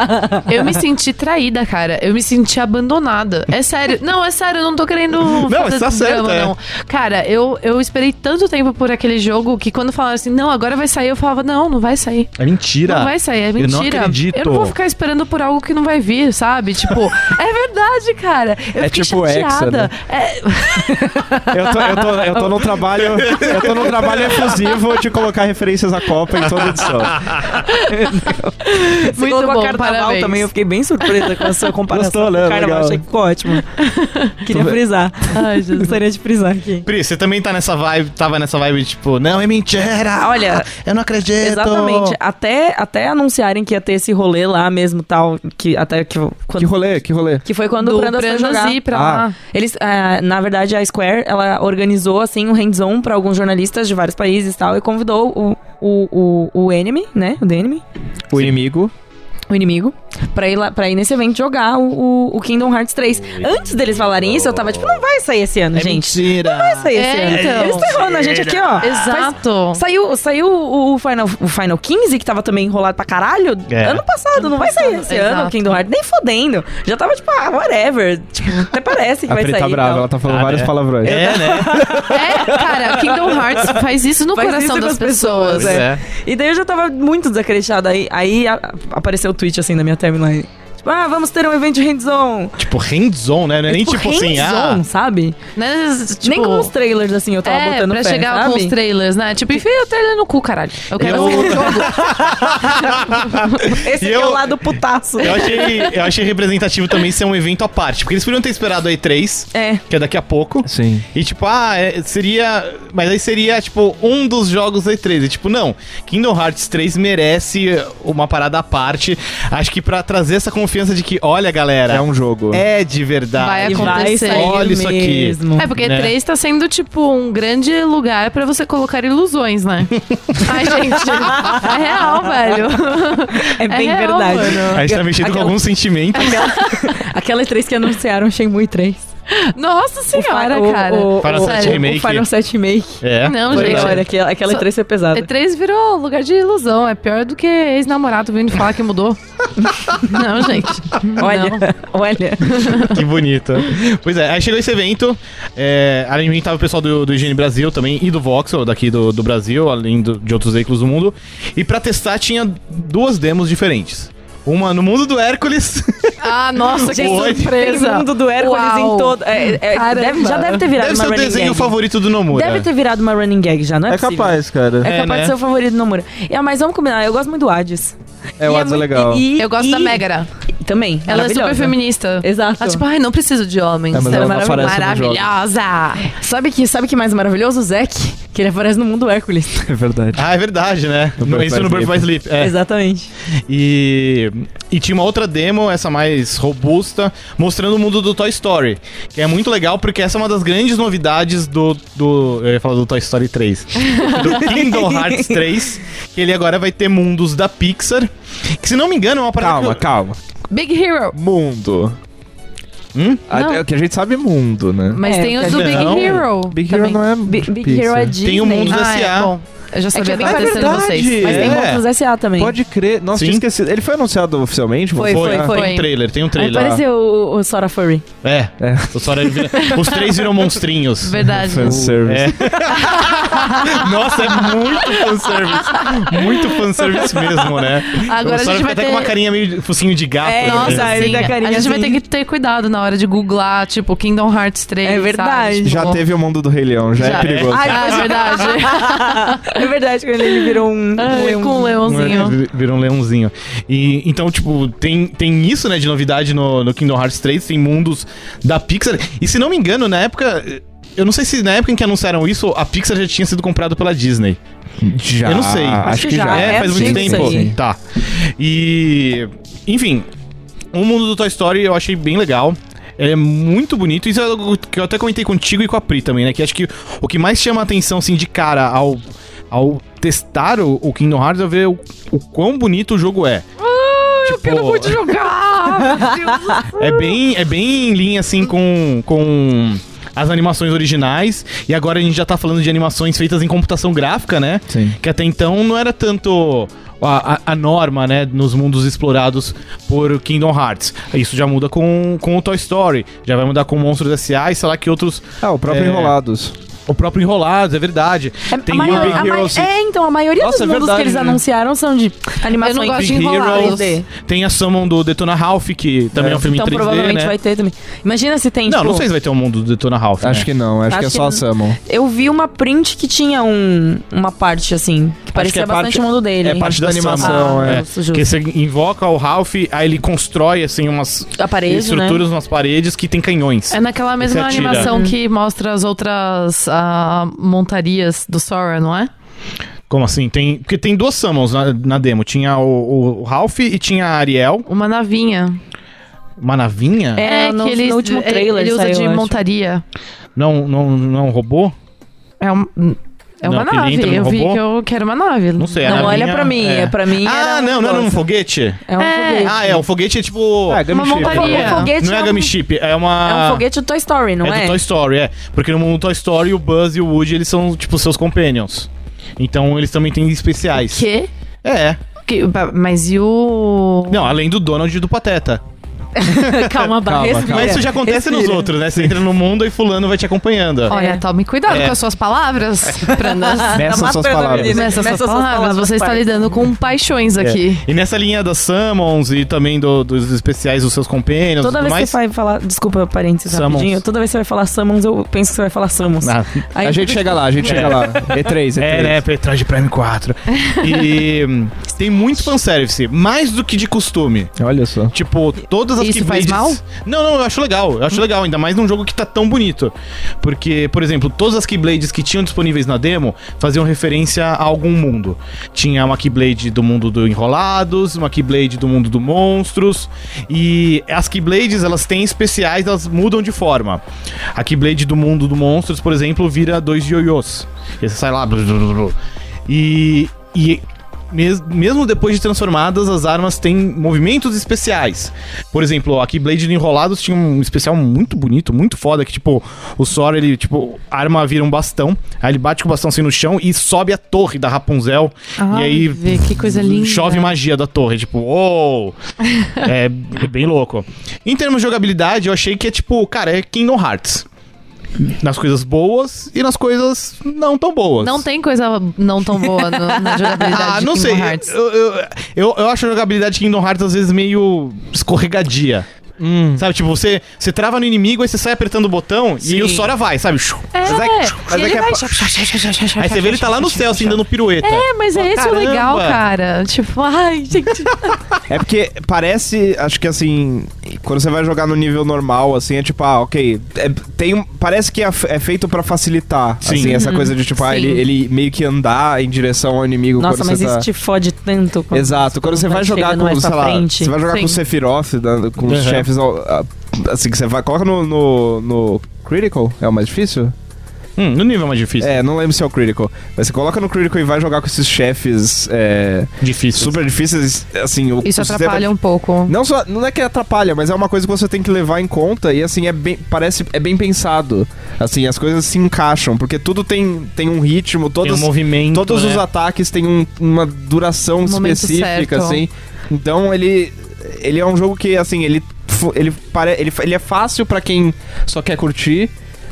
[LAUGHS] Eu me senti traída, cara. Eu me senti abandonada. É sério. Não, é sério, eu não tô querendo. Não, fazer está certo, drama, é. não. Cara, eu, eu esperei tanto tempo por aquele jogo que quando falaram assim, não, agora vai sair, eu falava, não, não vai sair. é mentira. Não vai sair, é Eu não mentira. acredito. Eu não vou ficar esperando por algo que não vai vir, sabe? Tipo, é verdade, cara. Eu É fiquei tipo Hexa, chateada. né? É, [LAUGHS] Eu tô, eu, tô, eu tô num trabalho. Eu tô num trabalho efusivo de colocar referências à Copa em toda edição. Você Muito colocou bom, a carnaval parabéns. também, eu fiquei bem surpresa com a sua comparação Gostou, né? carnaval. Legal. Achei ficou ótimo. [LAUGHS] Queria frisar. Ai, Jesus. Gostaria de frisar aqui. Pri, você também tá nessa vibe, tava nessa vibe, tipo, não, é mentira. Olha, eu não acredito. Exatamente. Até, até anunciarem que ia ter esse rolê lá mesmo, tal, que até que quando Que rolê, que rolê. que foi quando do o Brandas foi jogar. pra Ah. lá. Eles, ah, na verdade, a Square, ela organizou, assim, um hands-on pra alguns jornalistas de vários países e tal, e convidou o, o, o, o Enemy, né, o The Enemy, O inimigo. O inimigo, pra ir, lá, pra ir nesse evento jogar o, o, o Kingdom Hearts 3. Antes deles falarem isso, eu tava tipo, não vai sair esse ano, É gente. mentira. Vai sair esse É, ano. então. Eles estão enrolando a gente aqui, ó. Exato. Saiu, saiu o Final, o Final 15, que tava também enrolado pra caralho, É. ano passado. Não vai sair esse Exato. ano o Kingdom Hearts. Nem fodendo. Já tava tipo, ah, whatever. Tipo, até parece que A vai Pri sair. tá brava, tal. ela tá falando Ah, vários né? palavrões. É, né? [LAUGHS] É, cara, Kingdom Hearts faz isso no Faz coração isso das as pessoas, pessoas. é. E daí eu já tava muito desacreditada. Aí, aí apareceu o tweet assim na minha timeline. Tipo, ah, vamos ter um evento de hands-on. Tipo, hands-on, né? Não é nem tipo, assim, ah. sabe? Né? Tipo, Nem com os trailers, assim, eu tava é, botando pra fé, chegar sabe? com os trailers, né? Tipo, enfia o trailer no cu, caralho. Eu quero Eu- o jogo. [LAUGHS] Esse E aqui é eu- o lado putaço. Eu achei, eu achei representativo também ser um evento à parte. Porque eles poderiam ter esperado a E3, É. que é daqui a pouco. Sim. E tipo, ah, é, seria. Mas aí seria, tipo, um dos jogos da E3. E tipo, não. Kingdom Hearts 3 merece uma parada à parte. Acho que pra trazer essa confiança de que, olha, galera, É um jogo. é de verdade. Vai vai acontecer. sair Olha isso aqui. mesmo. É, porque Né? 3 tá sendo, tipo, um grande lugar pra você colocar ilusões, né? [LAUGHS] Ai, gente. É real, velho. É bem real, verdade. mano. A gente tá mexendo com Aquela- alguns sentimentos. [LAUGHS] Aquela E3 que anunciaram Shenmue 3. Nossa senhora, o, cara. O, Final o, Fantasy o- Remake. O Final 7 Remake. É. Não, Foi, gente. olha, aquela, aquela Só- E3 foi pesada. E3 virou lugar de ilusão. É pior do que ex-namorado vindo falar que mudou. [LAUGHS] Não, gente. Olha, Não. olha. [LAUGHS] Que bonito. Pois é, aí chegou esse evento. É, além de mim, tava o pessoal do, do Higiene Brasil também e do Voxel, daqui do, do Brasil, além do- de outros veículos do mundo. E pra testar tinha duas demos diferentes. Uma no mundo do Hércules. Ah, nossa, [LAUGHS] que surpresa. Tem mundo do Hércules Uau. em todo. é, é, Caramba. deve- já deve ter virado Deve uma ser o running desenho gag. favorito do Nomura. Deve ter virado uma running gag já, não é, É possível. capaz, cara. É É, capaz né? de ser o favorito do Nomura. É, mas vamos combinar, eu gosto muito do Hades. É, o E Hades é muito- legal. e- Eu gosto e- da Megara. Também. Ela é super feminista. Exato. Ela, tipo, ai, não preciso de homens. É, mas ela é ela maravilhosa. Maravilhosa. Sabe que, sabe que mais maravilhoso? O Zack, que ele aparece no mundo do Hércules. É verdade. Ah, é verdade, né? No No, isso no Birth by Sleep. É. Exatamente. E, e tinha uma outra demo, essa mais robusta, mostrando o mundo do Toy Story. Que é muito legal porque essa é uma das grandes novidades do. do eu ia falar do Toy Story 3. [LAUGHS] do Kingdom Hearts 3. Que ele agora vai ter mundos da Pixar. Que se não me engano é uma parada. Calma, que calma. Big Hero. Mundo. Hum? A- Não. é o que a gente sabe mundo, né? Mas É, tem os do não. Big Hero. Big Hero também. não é Big, Big Pixar. Hero é Disney. Tem o mundo da Ah, é, S.A. bom. Eu já sabia que é bem atenção de verdade. vocês. Mas tem É. Monstros S.A. também. Pode crer. Nossa, Sim. tinha esquecido. Ele foi anunciado oficialmente? Foi, Foi, foi, foi. Tem um trailer, tem um Aí trailer. apareceu o, o Sora Furry. É. É. O Sora vira- Os três viram monstrinhos. Verdade. [LAUGHS] Fanservice. É. [LAUGHS] Nossa, é muito fanservice. Muito fanservice mesmo, né? Agora o a Sora gente fica vai até ter... com uma carinha meio focinho de gato. É, né? nossa, ele carinha a gente vai assim. ter que ter cuidado na hora de googlar, tipo, Kingdom Hearts 3. É verdade. sabe? Já Tipo, teve o mundo do Rei Leão, já, Já. é perigoso. Ai, Ah, é verdade. [LAUGHS] é verdade, quando ele virou um, um Ai, leão. com um leãozinho. Vira um leãozinho. E, então, tipo, tem, tem isso, né, de novidade no, no Kingdom Hearts 3, tem mundos da Pixar. E se não me engano, na época. Eu não sei se na época em que anunciaram isso, a Pixar já tinha sido comprada pela Disney. Já. Eu não sei. Acho, que, que já. é, é faz muito tempo. aí. Tá. E. Enfim, o mundo do Toy Story eu achei bem legal. Ele é muito bonito. Isso é algo que eu até comentei contigo e com a Pri também, né? Que acho que o que mais chama a atenção, assim, de cara ao, ao testar o, o Kingdom Hearts é ver o, o quão bonito o jogo é. Eu quero muito [LAUGHS] jogar! Meu Deus. É bem, é bem em linha, assim, com, com as animações originais. E agora a gente já tá falando de animações feitas em computação gráfica, né? Sim. Que até então não era tanto a, a- a norma, né? Nos mundos explorados por Kingdom Hearts. Isso já muda com, com o Toy Story. Já vai mudar com Monstros S.A. e sei lá que outros... Ah, o próprio É. Enrolados. O próprio Enrolados, é verdade. É, Tem a maioria- Big Hero 6. é, então, a maioria Nossa, dos é mundos verdade, que eles né? anunciaram são de animações Eu não gosto de Big enrolados. Heroes. Tem a Summon do Detona Ralph, que também é, um filme Então em 3D, provavelmente né? vai ter também. Imagina se tem, Não, tipo, não sei se vai ter um mundo do Detona Ralph, Acho né? que não, acho, Acho que é que só a. Summon. Eu vi uma print que tinha um, uma parte assim, que parecia é bastante parte- o mundo dele. É hein? parte da animação, animação, é. é. Que você invoca o Ralph, aí ele constrói, assim, umas A parede, estruturas nas paredes que tem canhões. É naquela mesma animação que mostra as outras ah, montarias do Sora, não é? Como assim? Tem, porque tem duas summons na, na demo. Tinha o, o Ralph e tinha a Ariel. Uma navinha. Uma navinha? É, no- que no último trailer ele usa saiu, de montaria. Não, não, não é um robô? É, um, é Não, uma ele nave. Eu vi que eu quero uma nave. Não sei. Não, olha pra mim, é, pra mim Ah, era um não, não era um foguete? É um É. foguete. Ah, é. O foguete é tipo... Ah, Gummy Uma montaria. O foguete não é a um- Gummy Ship, é uma... É um foguete do Toy Story, não é? é do Toy Story, é. Porque no mundo Toy Story, o Buzz e o Woody, eles são, tipo, seus companions. Então, eles também têm especiais. Que? É. Que- ba- Mas e o. Não, além do Donald e do Pateta. [LAUGHS] calma, Calma, respira. calma. Mas isso já acontece nos Respira. outros, né? Você entra no mundo e fulano vai te acompanhando. Olha, É. tome cuidado É. com as suas palavras, Prandas. Nessas Tá suas palavras. Nessas Nessas suas palavras, palavras, você está lidando com paixões É. aqui. E nessa linha das Summons e também do- dos especiais dos seus companions e Toda vez mais. que você vai falar. Desculpa, parênteses Summons. rapidinho. Toda vez que você vai falar Summons, eu penso que você vai falar Summons. Ah, Aí A gente chega lá, a gente [LAUGHS] chega lá. E3, E3. é, né? Pra trás de Prime 4. E hum, tem muito fanservice, mais do que de costume. Olha só. Tipo, todas as Isso faz mal? Não, não, eu acho legal. Eu acho legal, ainda mais num jogo que tá tão bonito. Porque, por exemplo, todas as Keyblades que tinham disponíveis na demo faziam referência a algum mundo. Tinha uma Keyblade do mundo do Enrolados, uma Keyblade do mundo do Monstros. E as Keyblades, elas têm especiais, elas mudam de forma. A Keyblade do mundo do Monstros, por exemplo, vira dois ioiôs. E você sai lá. blu, blu, blu. E. e mes- mesmo depois de transformadas, as armas têm movimentos especiais. Por exemplo, a Keyblade de Enrolados tinha um especial muito bonito, muito foda, que tipo, o Sora, ele, tipo, a arma vira um bastão, aí ele bate com o bastão assim no chão e sobe a torre da Rapunzel. e Ai, aí vê, que coisa linda. chove magia da torre, tipo, uou! [LAUGHS] é, é bem louco. Em termos de jogabilidade, eu achei que é tipo, cara, é Kingdom Hearts. Nas coisas boas e nas coisas não tão boas. Não tem coisa não tão boa no- na jogabilidade [LAUGHS] Ah, de não Kingdom sei. Hearts. Eu, eu, eu, eu acho a jogabilidade de Kingdom Hearts às vezes meio escorregadia. Hum. Sabe, tipo, você, você trava no inimigo, aí você sai apertando o botão e Sim. o Sora vai, sabe? É, Mas é, e mas é que a- vai... Aí você vê ele tá lá no céu, assim, dando pirueta. É, mas é esse o Caramba. legal, cara. Tipo, [LAUGHS] ai, gente. É porque parece, acho que assim, quando você vai jogar no nível normal, assim, é tipo, ah, ok, é, tem parece que é, é feito pra facilitar, Sim. assim, essa coisa de tipo, ah, Sim. ele, ele meio que andar em direção ao inimigo Nossa, quando mas você tá... isso te fode tanto. quando- Exato, quando você vai jogar com, sei pra lá, frente. você vai jogar com o Sim. Sephiroth, com os Uhum. chefes, assim, que você vai, coloca no, no, no Critical, é o mais difícil? Hum, no nível mais difícil. É, não lembro se é o Critical, mas você coloca no Critical e vai jogar com esses chefes é, Difícil. super difíceis, assim, o Isso o sistema- atrapalha um pouco. Não só, não é que atrapalha, mas é uma coisa que você tem que levar em conta e assim é bem, parece é bem pensado. Assim, as coisas se encaixam, porque tudo tem, tem um ritmo, Tem um todos movimento. todos né? os ataques têm um- uma duração momento específica, certo. assim. Então ele ele é um jogo que assim, ele ele ele, ele é fácil pra quem só quer curtir.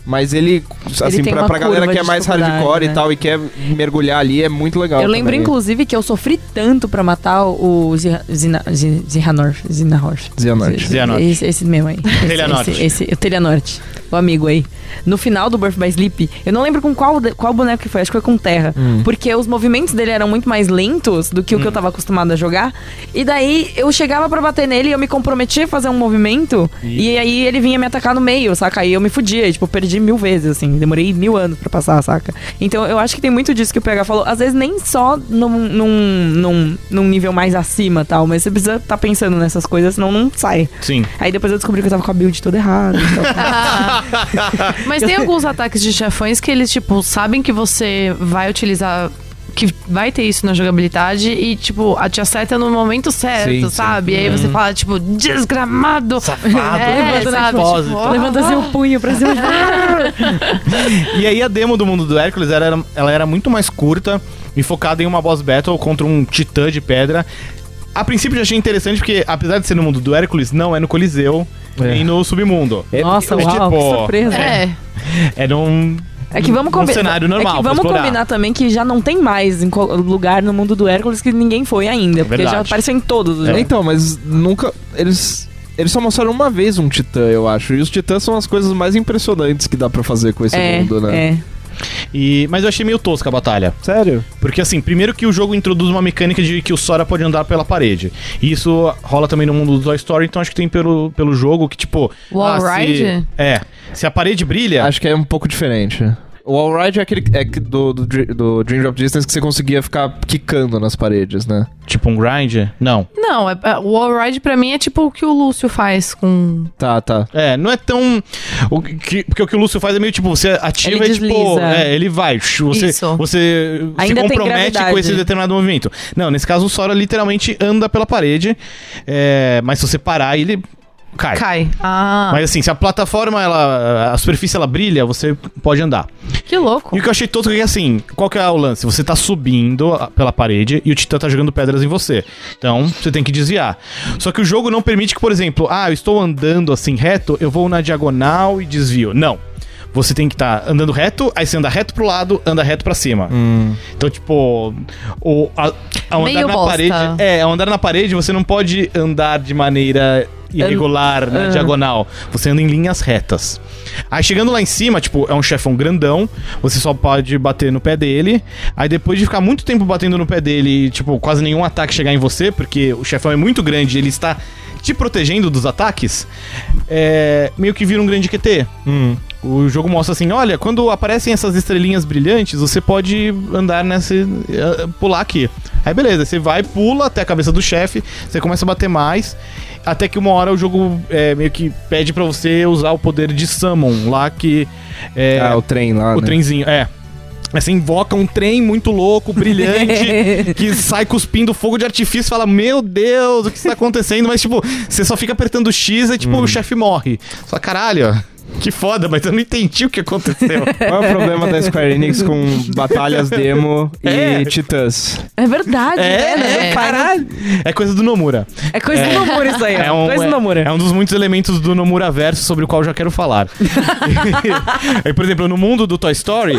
Mas ele, assim, pra, pra galera que é mais hardcore e né? tal e quer mergulhar ali, é muito legal. Eu lembro, inclusive, que eu sofri tanto pra matar o Zira- Zina- Zi- Zirranor. Zinahor. Xehanort. Xehanort. Esse, esse mesmo aí. [LAUGHS] Esse- Telhanorte. Esse, esse, o Telhanorte. O amigo aí. No final do Birth by Sleep, eu não lembro com qual, qual boneco que foi, acho que foi com Terra. Hum. Porque os movimentos dele eram muito mais lentos do que o que eu tava acostumado a jogar. E daí eu chegava pra bater nele e eu me comprometia a fazer um movimento. E, aí ele vinha me atacar no meio, saca? Aí eu me fudia. E, tipo, perdi perdi mil vezes, assim. Demorei mil anos pra passar, saca? Então eu acho que tem muito disso que o PH falou. Às vezes nem só num, num, num, num nível mais acima tal, mas você precisa estar pensando nessas coisas, senão não sai. Sim. Aí depois eu descobri que eu tava com a build toda errada. Então... [LAUGHS] Mas tem alguns ataques de chefões que eles, tipo, sabem que você vai utilizar. Que vai ter isso na jogabilidade e, tipo, a te acerta no momento certo, Sim, sim. sabe? E aí você fala, tipo, desgramado. Safado. [LAUGHS] É, Levanta. Tipo, Levanta seu punho pra cima. [LAUGHS] E aí a demo do mundo do Hércules era, ela era muito mais curta e focada em uma boss battle contra um titã de pedra. A princípio já achei interessante porque, apesar de ser no mundo do Hércules, não é no Coliseu É. nem no submundo. Nossa, é uau, tipo- que surpresa. É. É num. É que vamos combinar. cenário normal. É que vamos explorar. combinar também que já não tem mais lugar no mundo do Hércules que ninguém foi ainda. Porque já apareceu em todos os jogos. Então, mas nunca. Eles. Eles só mostraram uma vez um titã, eu acho. E os titãs são as coisas mais impressionantes que dá pra fazer com esse É, mundo, né? é. E, mas eu achei meio tosca a batalha. Sério? Porque assim, primeiro que o jogo introduz uma mecânica de que o Sora pode andar pela parede. E isso rola também no mundo do Toy Story, então acho que tem pelo, pelo jogo que, tipo. Wall se- ride? É. Se a parede brilha. Acho que é um pouco diferente. O Allride é aquele é do, do, do Dream Drop Distance que você conseguia ficar quicando nas paredes, né? Tipo um grind? Não. Não, é, é- o Ride pra mim é tipo o que o Lúcio faz com. Tá, tá. É, não é tão. O que, porque o que o Lúcio faz é meio tipo, você ativa Ele e tipo. É, ele vai. Você, Isso. você Ainda se compromete com esse determinado movimento. Não, nesse caso o Sora literalmente anda pela parede. é, mas se você parar, ele cai. Cai. Ah, Mas assim, se a plataforma, ela, a superfície ela brilha, você pode andar. que louco. E o que eu achei tosco é que assim, qual que é o lance? Você tá subindo pela parede e o Titã tá jogando pedras em você. Então, você tem que desviar. Só que o jogo não permite que, por exemplo, ah, eu estou andando assim reto, eu vou na diagonal e desvio. Não. Você tem que estar andando reto, aí você anda reto pro lado, anda reto pra cima. Então, tipo, o, a, ao andar Meio na bosta. parede. É, ao andar na parede, você não pode andar de maneira irregular na Ah. diagonal. Você anda em linhas retas. Aí chegando lá em cima, tipo, é um chefão grandão, você só pode bater no pé dele. Aí depois de ficar muito tempo batendo no pé dele e, tipo, quase nenhum ataque chegar em você, porque o chefão é muito grande e ele está te protegendo dos ataques, é, meio que vira um grande QT. O jogo mostra assim, olha, quando aparecem essas estrelinhas brilhantes, você pode andar nessa. eh, pular aqui. Aí beleza, você vai, pula até a cabeça do chefe, você começa a bater mais. Até que uma hora o jogo é, meio que pede pra você usar o poder de Summon lá que. É, ah, o trem lá, o né? trenzinho, é. Você invoca um trem muito louco, brilhante, [LAUGHS] que sai cuspindo fogo de artifício e fala: Meu Deus, o que está acontecendo? Mas, tipo, você só fica apertando X e, tipo, o chefe morre. Só caralho, que foda, mas eu não entendi o que aconteceu. [LAUGHS] Qual é o problema da Square Enix com batalhas demo e É. titãs? É verdade, É, né? é, Caralho. É coisa do Nomura. É coisa do Nomura isso aí, ó. É um, coisa do é, Nomura. é um dos muitos elementos do Nomura verso sobre o qual eu já quero falar. Aí, [LAUGHS] por exemplo, no mundo do Toy Story,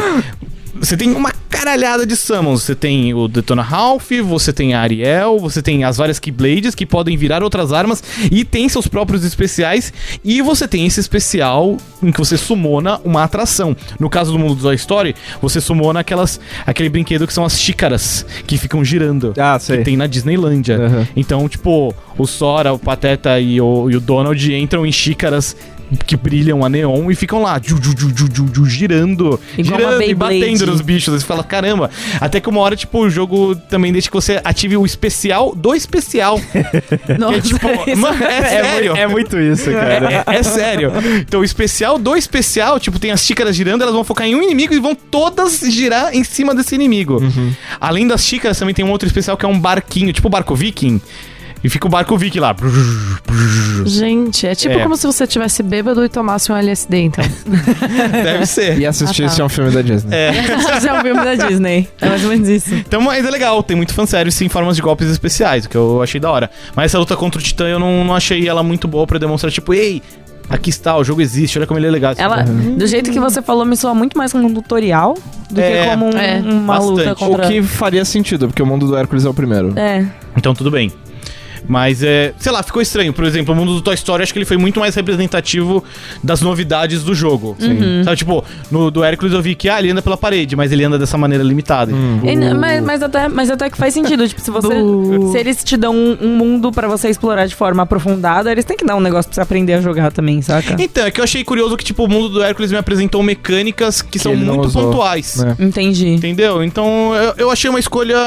você tem uma caralhada de summons. Você tem o Detona Ralph, você tem a Ariel, você tem as várias Keyblades que podem virar outras armas e tem seus próprios especiais. E você tem esse especial em que você sumona uma atração. No caso do mundo do Toy Story, você sumona aquelas, aquele brinquedo que são as xícaras que ficam girando. Ah, Que sei. tem na Disneylândia. Aham. Então, tipo, o Sora, o Pateta e o, e o Donald entram em xícaras que brilham a neon e ficam lá, ju, ju, ju, ju, ju, ju, girando, Igual girando e batendo nos bichos. Você fala, caramba. Até que uma hora, tipo, o jogo também deixa que você ative o especial do especial. Nossa, [LAUGHS] que é tipo, [LAUGHS] mano, é sério. É muito isso, cara. É, é sério. Então, o especial do especial, tipo, tem as xícaras girando, elas vão focar em um inimigo e vão todas girar em cima desse inimigo. Além das xícaras, também tem um outro especial que é um barquinho, tipo o barco viking. E fica o barco viking lá. Gente, é tipo É. como se você tivesse bêbado e tomasse um LSD, então. [LAUGHS] Deve ser. E assistisse Ah, tá. a um filme da Disney. É. [LAUGHS] Isso é um filme da Disney. É mais ou menos isso. Então, mas é legal, tem muito fanservice em formas de golpes especiais, o que eu achei da hora. Mas essa luta contra o Titã eu não, não achei ela muito boa pra demonstrar, tipo, ei, aqui está, o jogo existe, olha como ele é legal. Ela, do jeito que você falou, me soa muito mais como um tutorial do É, que como um- é, uma luta bastante. O contra... que faria sentido, porque o mundo do Hércules é o primeiro. É. Então tudo bem. Mas, é, sei lá, ficou estranho. Por exemplo, o mundo do Toy Story, acho que ele foi muito mais representativo das novidades do jogo. Uhum. Sabe, tipo, no do Hércules eu vi que, ah, ele anda pela parede, mas ele anda dessa maneira limitada. E n- mas, mas até, mas até que faz sentido. Tipo, se você. [LAUGHS] Se eles te dão um, um mundo pra você explorar de forma aprofundada, eles têm que dar um negócio pra você aprender a jogar também, saca? Então, é que eu achei curioso que, tipo, o mundo do Hércules me apresentou mecânicas que, são ele não muito usou. pontuais. É. Entendi. Entendeu? Então, eu, eu achei uma escolha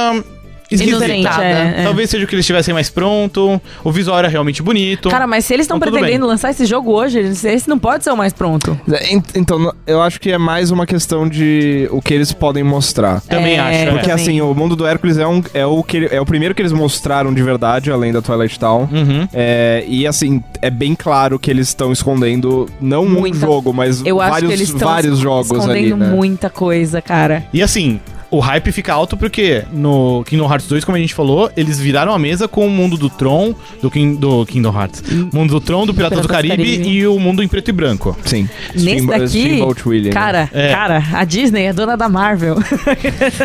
esquisita. Diferente, é, é. Talvez seja o que eles estivessem mais pronto. O visual era realmente bonito. Cara, mas se eles estão Então, pretendendo bem. lançar esse jogo hoje, esse não pode ser o mais pronto. É, ent- Então, eu acho que é mais uma questão de o que eles podem mostrar. Também É, acho. é. Porque também. assim, o mundo do Hércules é, um, é, o que, é o primeiro que eles mostraram de verdade, além da Twilight Town. Uhum. É, e assim, é bem claro que eles estão escondendo não Muita- um jogo, mas Eu acho vários, que eles estão vários jogos ali, escondendo né? muita coisa, cara. E assim, o hype fica alto porque no Kingdom Hearts 2, como a gente falou, eles viraram a mesa com o mundo do Tron, do, King, do Kingdom Hearts. Mundo do Tron, do Piratas do Piratas do Caribe, Caribe. e o mundo em preto e branco. Sim. Nesse daqui, Steamboat Willie. Cara, É. cara, a Disney é dona da Marvel.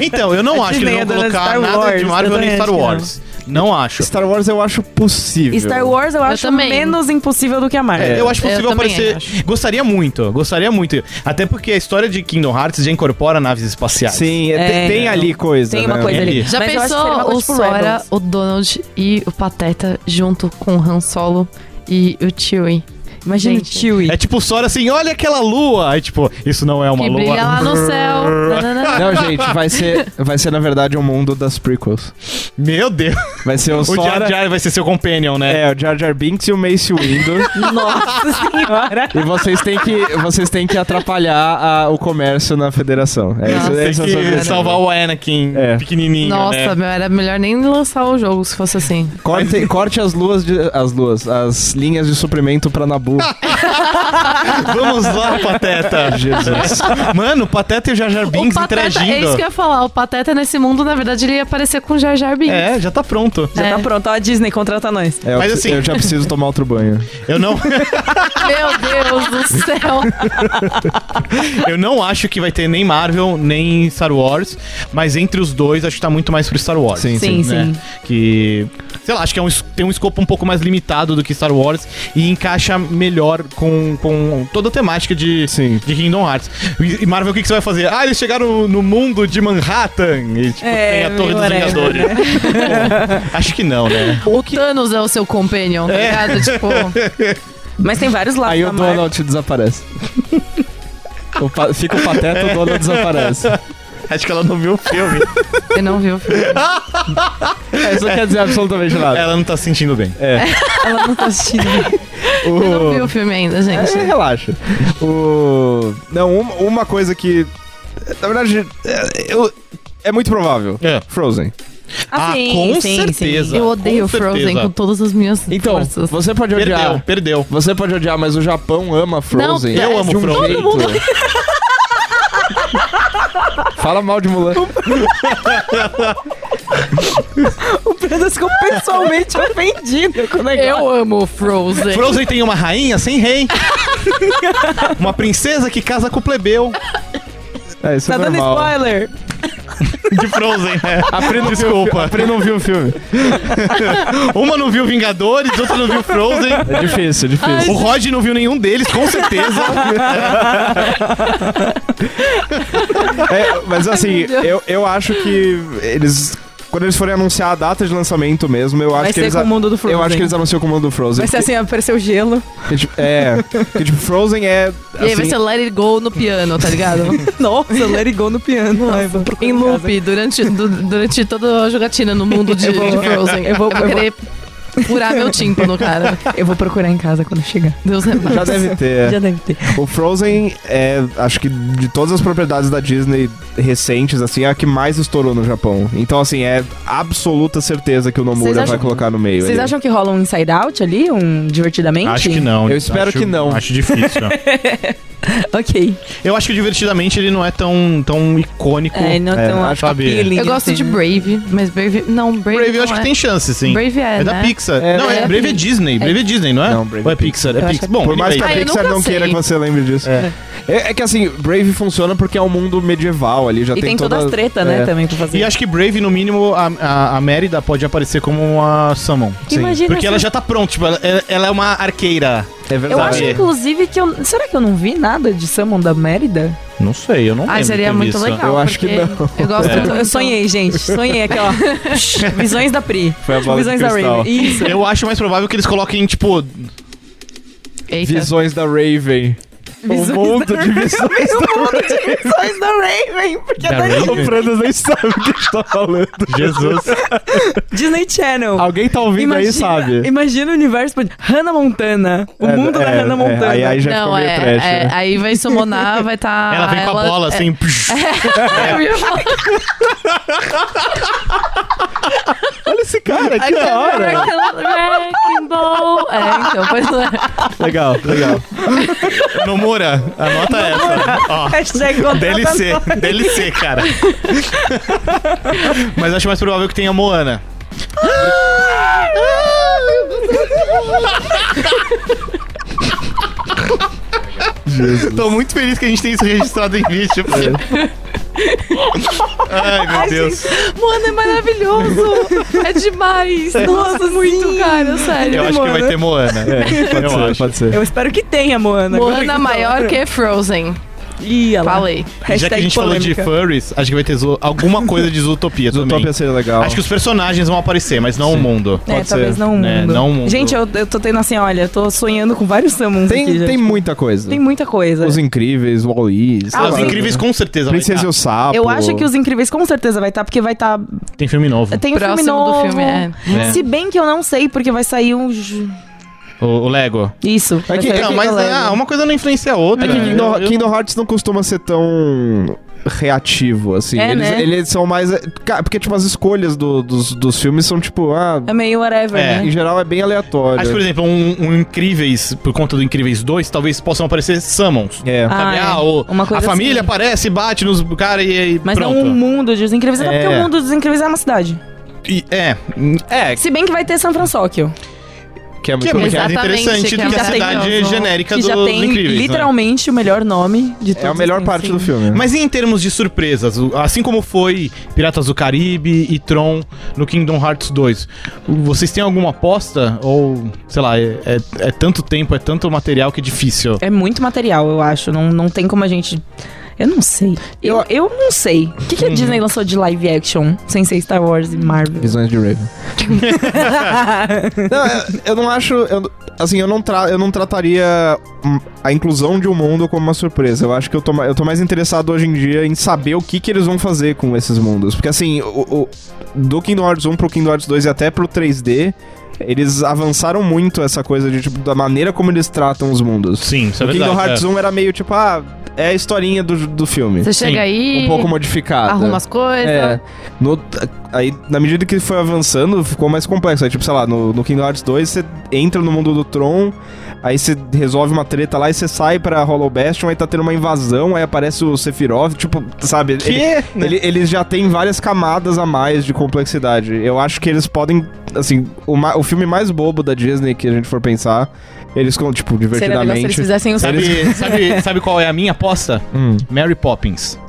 Então, eu não A acho que Disney eles é vão de colocar Star nada Wars, de Marvel nem também Star que Wars. Não acho. Star Wars eu acho possível. Star Wars eu, Eu acho também. menos impossível do que a Marvel. É, eu acho Eu possível também aparecer. acho. Gostaria muito, gostaria muito. Até porque a história de Kingdom Hearts já incorpora naves espaciais. Sim, é, É, tem, tem ali coisa. Tem uma né? coisa ali. Já Mas eu pensou o tipo Sora, Rebels. o Donald e o Pateta junto com o Han Solo e o Chewie? Imagina o Gente. Chewie. É tipo o Sora assim, olha aquela lua. Aí tipo, isso não é uma que lua. brilha lá no céu. [LAUGHS] Não, gente, vai ser, vai ser na verdade um mundo das prequels. Meu Deus. Vai ser o, O Jar Sora... Jar vai ser seu companion, né? É, o Jar Jar Binks e o Mace Windu. [LAUGHS] Nossa senhora. e vocês têm que, vocês têm que atrapalhar a- o comércio na federação. É isso, Nossa, é Tem isso que salvar o Anakin É. pequenininho, Nossa, né? meu, era melhor nem lançar o jogo se fosse assim. Corte, corte as luas de, as luas, as linhas de suprimento pra [LAUGHS] Vamos lá, Pateta. Jesus. Mano, o Pateta e o Jar Jar Binks o Pateta, interagindo. é isso que eu ia falar. O Pateta nesse mundo, na verdade, ele ia aparecer com o Jar Jar Binks. É, já tá pronto. Já É. tá pronto, ó, a Disney contrata nós. É, eu, Mas assim- eu já preciso tomar outro banho. Eu não, [LAUGHS] Meu Deus do céu. [LAUGHS] eu não acho que vai ter nem Marvel, nem Star Wars, mas entre os dois acho que tá muito mais pro Star Wars. Sim, Sim, sim. né? Que, sei lá, acho que é um, tem um escopo um pouco mais limitado do que Star Wars e encaixa melhor com, com toda a temática de, Sim. de Kingdom Hearts. E Marvel, o que, que você vai fazer? Ah, eles chegaram no mundo de Manhattan e tipo, É, tem a Torre dos whatever, Vingadores. [LAUGHS] Bom, acho que não, né? O Thanos é o seu companion, tá ligado? Tipo, [LAUGHS] Mas tem vários lados Aí o Marvel. Donald desaparece. O pa- fica o pateta, o Donald desaparece. [LAUGHS] [LAUGHS] Acho que ela não viu o filme. eu não vi o filme. É, isso não quer dizer absolutamente nada. ela não tá se sentindo bem. É. Ela não tá assistindo. Eu não vi o filme ainda, gente. É, relaxa. O... Não, uma, uma coisa que. Na verdade, é, eu- é muito provável. É. Frozen. Ah, sim, com sim, certeza. Eu odeio Com Frozen certeza. com todas as minhas Então, forças. você pode Perdeu, odiar. perdeu. Você pode odiar, mas o Japão ama Frozen. Não, eu amo de um Frozen. jeito. [LAUGHS] [LAUGHS] Fala mal de Mulan. [LAUGHS] O Pedro ficou pessoalmente ofendido com o negócio. Eu amo Frozen. Frozen tem uma rainha sem rei. [LAUGHS] uma princesa que casa com o plebeu É, isso Tá é dando normal. spoiler. [LAUGHS] de Frozen, né? A Pri não Desculpa. Viu, a Pri não viu o filme. [LAUGHS] Uma não viu Vingadores, outra não viu Frozen. É difícil, é difícil. O Rod não viu nenhum deles, com certeza. [LAUGHS] É, mas assim, eu, eu acho que eles. Quando eles forem anunciar a data de lançamento mesmo, eu acho Vai que ser eles. com o mundo do Frozen. Eu acho que eles anunciam com o mundo do Frozen. Vai ser assim, apareceu gelo. Que, tipo, é. Que tipo, Frozen é. E aí vai assim, ser Let It Go no piano, tá ligado? [LAUGHS] Nossa, let it go no piano. Ai, vou procurar em loop, durante, du- durante toda a jogatina no mundo de, Eu vou- de Frozen. eu vou- eu vou- querer furar meu tímpano, [LAUGHS] cara. Eu vou procurar em casa quando chegar. Deus é mais. Já deve ter. Já deve ter. O Frozen é, acho que de todas as propriedades da Disney recentes, assim, é a que mais estourou no Japão. Então, assim, é absoluta certeza que o Nomura acham- vai colocar no meio. Vocês acham que rola um Inside Out ali? Um Divertidamente? Acho que não. Eu espero Acho- que não. Acho difícil. [LAUGHS] Ok. Eu acho que divertidamente ele não é tão, tão icônico. É, não É, tão acho que- appealing, Eu gosto assim, de? Brave, mas Brave. Não, Brave. Brave eu não acho é. que tem chance, sim. Brave é, É da né? Pixar. Pixar? É, não, é, é Brave é Disney. Brave é Disney, não é? Não, Brave Ou é é Pixar? É Eu Pixar. é Bom, Por mais que a Ah, eu Pixar não queira que você lembre disso. É. É, é que assim, Brave funciona porque é um mundo medieval ali, já E tem, tem todas as treta, né, é. também pra fazer. E acho que Brave, no mínimo, a, a, a Mérida pode aparecer como uma Summon. Imagina Porque se- ela já tá pronta, tipo, ela, ela é uma arqueira. É Eu verdade. acho, inclusive, que eu. Será que eu não vi nada de Summon da Mérida? Não sei, eu não Ah, lembro seria muito visto. legal. Eu acho que porque não. Eu gosto É. muito. Eu sonhei, gente. Sonhei aqui, ó. [LAUGHS] Visões da Pri. Foi a bola Visões da. Raven. Isso. Eu acho mais provável que eles coloquem, tipo... Eita. Visões da Raven. Visões o mundo da de [LAUGHS] visões O mundo de visões da Raven. Porque Da é da Raven? O Frandas nem sabe o que a gente tá falando. Jesus. Disney Channel. Alguém tá ouvindo aí sabe. Imagina o universo. Hannah Montana. O É, mundo da é, Hannah é, Montana. aí- aí já Não, ficou meio é, trash, é, né? Aí vai summonar, vai estar. ela vem com a bola, assim... [LAUGHS] falar. [LAUGHS] Olha esse cara, que da hora. Wrecking Ball. É, então, pois é. Legal, legal. Nomura, anota essa. Ó. Hashtag. DLC, DLC, cara. Mas acho mais provável que tenha Moana. [LAUGHS] [LAUGHS] Tô muito feliz que a gente tem isso registrado em vídeo. Ai, meu Deus. Mano, é maravilhoso. É demais. Nossa, muito, cara, sério. Eu acho que vai ter Moana. Pode Eu ser, acho. pode ser. Eu espero que tenha, Moana. Moana que maior tá- que Frozen. Ih, lá. Falei. Já que a gente falou de furries, acho que vai ter zo- alguma coisa de Zootopia [LAUGHS] também. Zootopia seria legal. Acho que os personagens vão aparecer, mas não o mundo. É, Pode talvez ser. não o É, mundo. não o mundo. Gente, eu, eu tô tendo assim, olha, eu tô sonhando com vários summons tem, aqui, já, tem muita coisa. Tem muita coisa. Os Incríveis, Wall-E. sei Ah, lá. os incríveis com certeza vai Princesa e estar. o Sapo. Eu acho que os Incríveis com certeza vai estar, porque vai estar. Tem filme novo. Tem um filme Próximo do novo. filme, é. É. Se bem que eu não sei, porque vai sair um. ju- O, o Lego. Isso. vai que- Não, o mas ah, uma coisa não influencia a outra. É que Kingdom, Eu- eu- Kingdom Hearts não costuma ser tão reativo, assim. É, eles, né? eles são mais... Cara, Porque, tipo, as escolhas do- dos, dos filmes são, tipo... Ah, É meio whatever, É. em né? geral é bem aleatório. Acho por exemplo, um, um Incríveis, por conta do Incríveis 2, talvez possam aparecer Summons. É. Ah, é. Ah, o- Uma coisa a família assim. aparece, bate nos caras e aí Mas pronto. não um mundo dos Incríveis, até É. porque o mundo dos Incríveis é uma cidade. E- é, é, Se bem que vai ter San Francisco. Que é que é muito muito mais interessante que do é que a já tem cidade novo. genérica Que dos já tem Incríveis. né? literalmente o melhor nome de todos. É a melhor parte tempos, do sim. filme. Mas em termos de surpresas, assim como foi Piratas do Caribe e Tron no Kingdom Hearts 2, vocês têm alguma aposta? Ou, sei lá, é, é- é tanto tempo, é tanto material que é difícil? É muito material, eu acho. Não, não tem como a gente. Eu não sei. Eu, eu não sei. O que, que Uhum. a Disney lançou de live action sem ser Star Wars e Marvel? Visões de Raven. [LAUGHS] não, eu, eu não acho... eu- assim, eu não, tra eu não trataria a inclusão de um mundo como uma surpresa. Eu acho que eu tô, eu tô mais interessado hoje em dia em saber o que, que eles vão fazer com esses mundos. Porque, assim, o, o- do Kingdom Hearts 1 pro Kingdom Hearts 2 e até pro 3D... Eles avançaram muito essa coisa de, tipo, da maneira como eles tratam os mundos. Sim, isso é o verdade. Kingdom Hearts é. 1 era meio tipo, ah, é a historinha do, do filme. Você Sim, chega aí, Um pouco modificada. arruma as coisas. É. No, aí, na medida que foi avançando, ficou mais complexo. Aí, tipo, sei lá, no, no Kingdom Hearts 2, você entra no mundo do Tron, aí você resolve uma treta lá e você sai pra Hollow Bastion, aí tá tendo uma invasão, aí aparece o Sephiroth, tipo, sabe? Que? Ele, ele- eles já têm várias camadas a mais de complexidade. Eu acho que eles podem, assim, o, o filme mais bobo da Disney que a gente for pensar, eles, tipo, Seria legal se eles divertidamente... fizessem o Sabe, [LAUGHS] sabe, sabe qual é a minha aposta? Hum. Mary Poppins.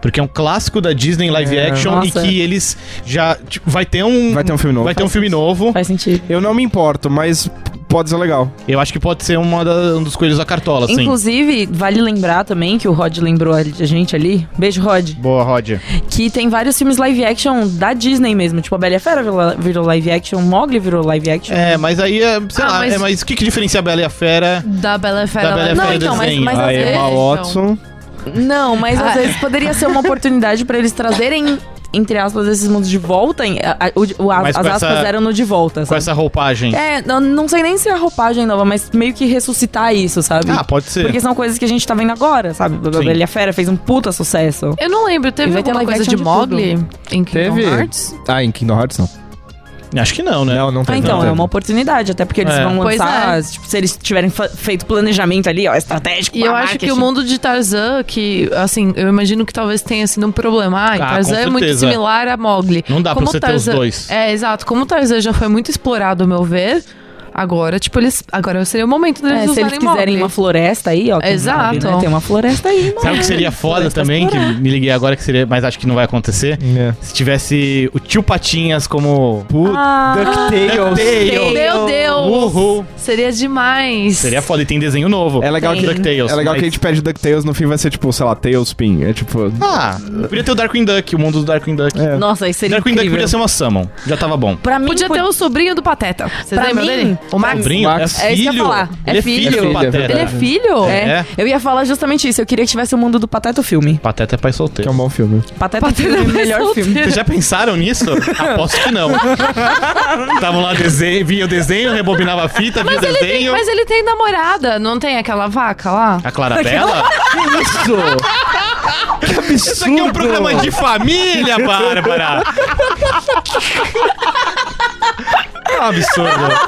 Porque é um clássico da Disney live É. action Nossa. e que eles já. tipo, vai ter um. Vai ter um filme novo. Vai ter um filme novo. Faz sentido. Eu não me importo, mas pode ser legal. Eu acho que pode ser uma da- um dos coelhos da cartola, assim. Inclusive, vale lembrar também que o Rod lembrou a gente ali. Beijo, Rod. Boa, Rod. Que tem vários filmes live action da Disney mesmo. Tipo, a Bela e a Fera virou, live action, Mogli virou live action. É, mas aí, é, sei Ah, lá, mas- é, mas o que, que diferencia a Bela e a Fera? Da Bela e Fera. Da Bela e a lá- Fera Não, então, mas, desenho. mas a às vezes. Emma Watson... Não, mas às Ah. vezes poderia ser uma oportunidade pra eles trazerem, entre aspas, esses mundos de volta. em- a- a- o- o- as com aspas essa- eram no de volta, Com sabe? essa roupagem. É, não, não sei nem se é a roupagem nova, mas meio que ressuscitar isso, sabe? Ah, pode ser. Porque são coisas que a gente tá vendo agora, sabe? A Sim. Bela e a Fera fez um puta sucesso. Eu não lembro, teve alguma coisa de de Mogli em Kingdom Teve. Hearts? Ah, em Kingdom Hearts não. Acho que não, né? Não, não Ah, tem. então, não é uma oportunidade, até porque eles É. vão Pois lançar, tipo, se eles tiverem feito planejamento ali, ó, estratégico. E pra eu acho que o mundo de Tarzan, que, assim, eu imagino que talvez tenha sido um problema. Ai, Ah, Tarzan é muito similar a Mogli. Não dá pra Como você ter os dois. É, exato. Como o Tarzan já foi muito explorado, ao meu ver, agora, tipo, eles. Agora seria o momento deles É, se eles quiserem uma floresta aí, ó. Exato. sabe, né? Tem uma floresta aí, mano. Sabe o que seria foda também, que me liguei agora que seria, mas acho que não vai acontecer? É. Se tivesse o tio Patinhas como. Puta, Ah, DuckTales. DuckTales. Meu Deus! Uhul! Seria demais. Seria foda. E tem desenho novo. É legal, Tem. que, DuckTales. é legal mas- que a gente pede DuckTales, no fim vai ser tipo, sei lá, Tailspin. É tipo... Ah, podia ter o Darkwing Duck, o mundo do Darkwing Duck. É. Nossa, isso seria Darkwing Duck incrível. podia ser uma Summon. Já tava bom. Pra mim, Podia pod- ter o sobrinho do Pateta. Vocês Pra lembram mim, dele? O Max? Sobrinho? Max. É É isso que eu ia filho. falar. Ele É é filho filho. É Pateta. Ele é filho? É. É. Eu ia falar justamente isso. Eu queria que tivesse o mundo do Pateta o filme. Pateta é pai Que é solteiro. um bom filme. Pateta, Pateta filme, vai melhor solteiro. filme. Vocês já pensaram nisso? Aposto que não. [LAUGHS] Estavam lá, desenho, via o desenho, rebobinava a fita, o Mas ele, tem, desenho. mas ele tem namorada, não tem aquela vaca lá? A Clarabella? [LAUGHS] Isso! que absurdo! Isso aqui é um programa de família, Bárbara! [LAUGHS] É um absurdo.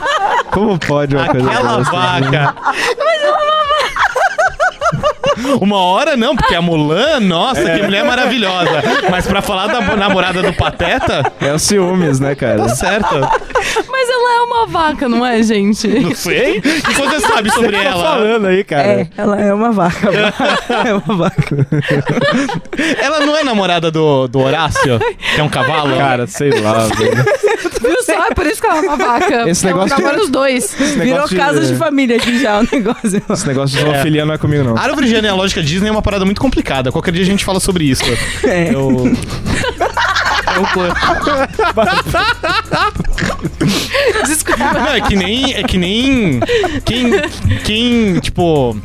Como pode uma coisa Aquela dessa? vaca. Uma hora não, porque a Mulan, nossa, que mulher maravilhosa. Mas pra falar da namorada do Pateta, É o ciúmes, né, cara? tá certo. Ela é uma vaca, não é, gente? [LAUGHS] Não sei. O que você sabe sobre Tá ela? falando aí, cara. É, ela é uma vaca. [LAUGHS] é uma vaca. [LAUGHS] Ela não é namorada do, do Horácio, que é um cavalo? Cara, sei lá, velho. Viu só? É por isso que ela é uma vaca. Esse ela negócio de- namora os dois. Virou negócio casa de família aqui já o negócio. Esse negócio de zoofilia não é comigo, não. A árvore genealógica Disney é uma parada muito complicada. Qualquer dia a gente fala sobre isso. É. Eu. Eu. Desculpa. Não, é que nem. É que nem. Quem. Quem, tipo.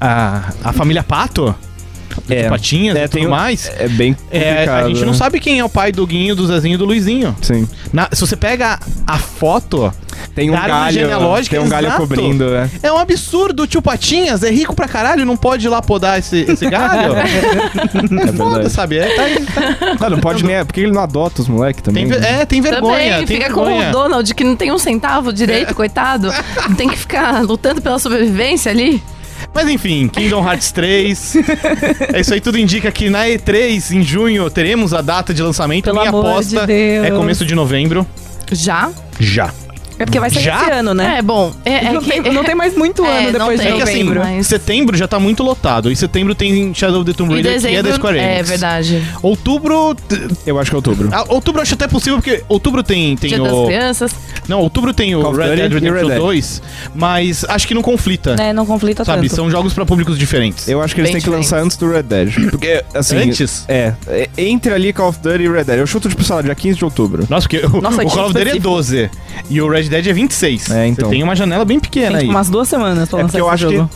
A, a família Pato, É, Patinhas É, e tudo tem um- mais. é bem É, complicado. a gente não né? sabe quem é o pai do Guinho, do Zezinho e do Luizinho. Sim. Na- se você pega a foto, Tem um galho, genealógica, tem um galho exato. cobrindo, é. é um absurdo. O tio Patinhas é rico pra caralho, não pode ir lá podar esse, esse galho. [LAUGHS] É Foda, sabe? É, tá aí, tá- Ah, não pode nem... Por que ele não adota os moleques também? tem, ve- é, tem vergonha. Também, tem fica com vergonha. o Donald, que não tem um centavo direito, coitado. [LAUGHS] Tem que ficar lutando pela sobrevivência ali. Mas enfim, Kingdom Hearts 3. [LAUGHS] é isso aí, tudo indica que na E3, em junho, teremos a data de lançamento. Pelo Minha aposta de é começo de novembro. Já? Já. É porque vai sair Já? esse ano, né? É, bom. É, é não, que- tem, não tem mais muito [LAUGHS] É, ano depois tem. de É que assim, novembro. mas- setembro já tá muito lotado. E setembro tem Shadow of the Tomb E Raider, que é da Square Enix. É verdade. Outubro. Eu acho que é outubro. ah, outubro eu acho até possível, porque outubro tem, tem Dia o. das Crianças. Não, outubro tem o Call of Red Duty Dead e Red Redemption Dead. 2, mas acho que não conflita. É, não conflita Sabe? tanto. São jogos pra públicos diferentes. Eu acho que eles Bem têm que lançar antes do Red Dead. [COUGHS] Porque, assim... Antes? É. é, Entre ali Call of Duty e Red Dead. Eu chuto, tipo, sei lá, dia 15 de outubro. Nossa, porque o, Nossa, o que Call of Duty é específico. 12 e o Red Dead é 26. É, então. Você tem uma janela bem pequena Tem aí. tipo umas duas semanas pra É lançar porque eu esse acho jogo.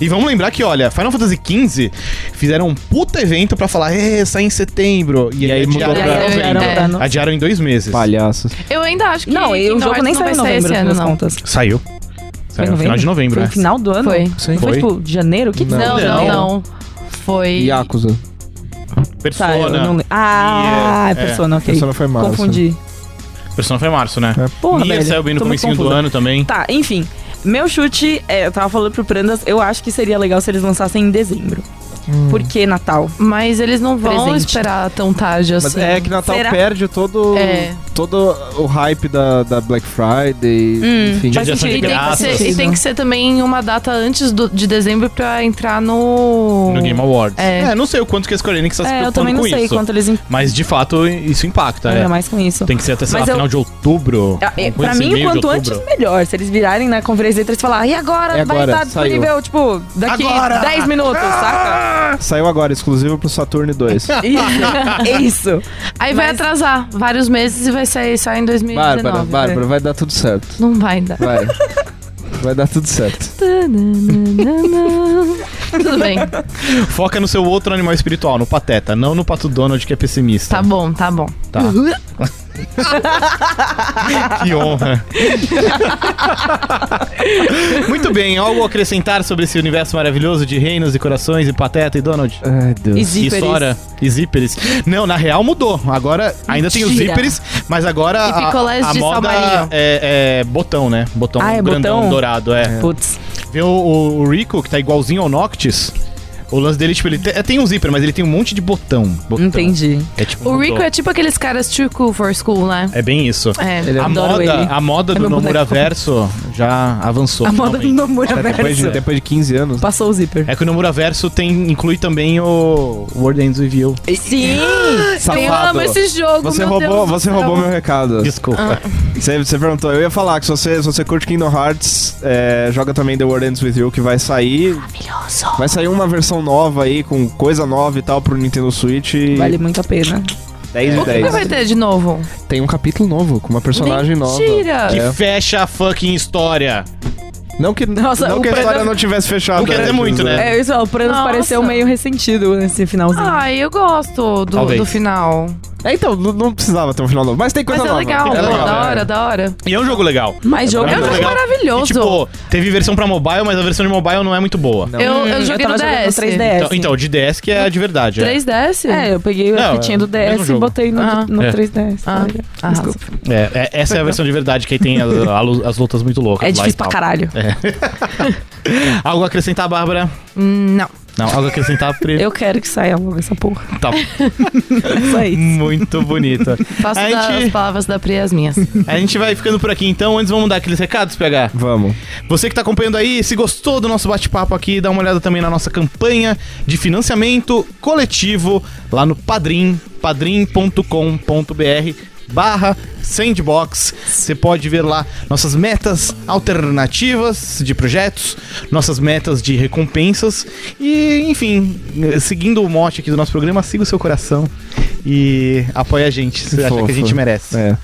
E vamos lembrar que, olha, Final Fantasy XV fizeram um puta evento pra falar, é, sai em setembro. E, E aí mudou adiaram pra- aí adiaram pra- Adiaram em dois meses. Palhaços. Eu ainda acho que. Não, e o jogo nem não saiu em novembro, no não. contas. Saiu. Saiu no final de novembro, Foi no final do ano? Foi. Foi, Foi. tipo, de janeiro? Que Não. Não, não, Não. Foi. Yakuza. Persona. Tá, não. Ah, E, é é, Persona, ok. Persona foi março. Confundi. Persona foi março, né? Porra, Nier velho. saiu bem no comecinho do ano também. Tá, enfim. Meu chute, é, eu tava falando pro Prandas, eu acho que seria legal se eles lançassem em dezembro. Hum. Por que Natal? Mas eles não vão Presente. esperar tão tarde Mas assim. é que Natal Será? perde todo, É. todo o hype da, da Black Friday, Hum, enfim. Dia de E tem, que ser, e tem que ser também uma data antes do- de dezembro pra entrar no. No Game Awards. É. não sei o quanto que a Square Enix tá se É, eu preocupando também não com sei isso. quanto eles... im- Mas de fato isso impacta, Ainda é. mais com isso. Tem que ser até, sei lá, Mas eu- final de outubro. É, é, pra assim, mim, de quanto antes, melhor. Se eles virarem na conferência e falar, e agora? É vai agora, estar saiu. disponível, tipo, daqui Agora! 10 minutos, saca? Saiu agora, exclusivo pro Saturn 2. [LAUGHS] Isso. [LAUGHS] Isso. Aí vai Mas- atrasar vários meses e vai sair só em 2019. Bárbara, Bárbara, vai dar tudo certo. Não vai dar. Vai. Vai dar tudo certo. [LAUGHS] Tudo bem. Foca no seu outro animal espiritual, no Pateta, não no Pato Donald que é pessimista. Tá bom, tá bom. Tá. [LAUGHS] que honra. Muito bem, algo a acrescentar sobre esse universo maravilhoso de reinos e corações e Pateta e Donald? Ai, Deus. E E zíperes. Sora e zíperes. Não, na real mudou. Agora ainda tem os zíperes, mas agora E a, picolés a de moda é, é botão, né? Botão Ah, é grandão, botão? dourado, é. Putz. Vê o- o Rico, que tá igualzinho ao Noctis. O lance dele, tipo, ele te- tem um zíper, mas ele tem um monte de botão. botão. Entendi. É tipo. O. Rico é tipo aqueles caras too cool for school, né? É bem isso. É. Ele é A Adoro moda, ele. a moda É do Nomura. Verso já avançou. A moda do. Nomura Depois de, Verso. depois de 15 anos. Passou o zíper. É que o Nomura Verso tem, inclui também o World Ends With You. Sim! [LAUGHS] Eu amo esse jogo, Você meu roubou, Deus você roubou meu recado. Desculpa. Você, você perguntou, eu ia falar que se você, se você curte Kingdom Hearts, é, joga também The World Ends With You, que vai sair. Vai sair uma versão nova aí, com coisa nova e tal, pro Nintendo Switch. Vale muito a pena. 10 de O que, 10. que vai ter de novo? Tem um capítulo novo, com uma personagem nova. Mentira! Que É. fecha a fucking história. Não que, Nossa, não o que a história não tivesse fechado. O que é antes, muito, né? É, isso, ó, o Nossa. pareceu meio ressentido nesse finalzinho. Ai, eu gosto do, Talvez. do final. É, então, não, não precisava ter um final novo. Mas tem coisa Mas é nova. legal, É pô, legal, da é. hora, da hora. E é um jogo legal. Mais jogo. É um jogo maravilhoso. E, tipo, teve versão pra mobile, mas a versão de mobile não é muito boa. Não. Eu, eu joguei eu no DS. no 3DS. Então, então, o de DS que é a de verdade. é. 3DS? É, eu peguei Não, a fitinha do é o mesmo DS e jogo. botei no, Ah. no É. 3DS. Ah, arrasa. Desculpa. É, é- essa é a versão de verdade, que aí tem a- a lu- as lutas muito loucas. É lá e difícil pra tal. caralho. [LAUGHS] Algo a acrescentar, Bárbara? Hum, Não. Não, algo a acrescentar, Pri? Eu quero que saia logo essa porra. Tá [LAUGHS] só isso. muito bonita. Faço A gente- palavras da Pri as minhas. A gente vai ficando por aqui então. Antes, vamos dar aqueles recados, PH? Vamos. Você que tá acompanhando aí, se gostou do nosso bate-papo aqui, dá uma olhada também na nossa campanha de financiamento coletivo lá no Padrim, padrim.com.br barra sandbox. Você pode ver lá nossas metas alternativas de projetos, nossas metas de recompensas e, enfim, seguindo o mote aqui do nosso programa, siga o seu coração e apoie a gente, se acha que a gente merece. É.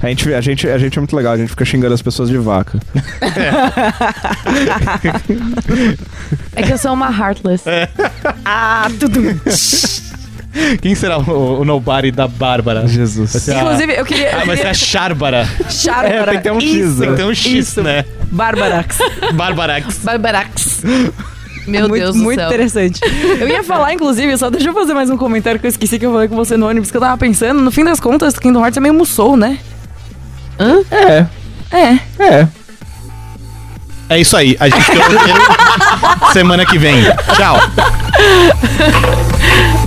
A gente, a, gente, a gente é muito legal, a gente fica xingando as pessoas de vaca. É [LAUGHS] que eu sou uma heartless. Ah, tudo. [LAUGHS] [LAUGHS] Quem será o, o nobody da Bárbara? Jesus. Vai ser a- Inclusive, eu queria. Ah, ser queria a Chárbara. Chara, É, tem que ter um X, isso, né? Tem que ter um X, Isso. né? Barbarax. Barbarax. Barbarax. Meu muito, Deus do muito céu. interessante. Eu ia falar, inclusive, só deixa eu fazer mais um comentário que eu esqueci que eu falei com você no ônibus, que eu tava pensando, no fim das contas, Kingdom Hearts é meio Musou, né? Hã? É, É. é. É isso aí. A gente roteiro [LAUGHS] semana que vem. Tchau.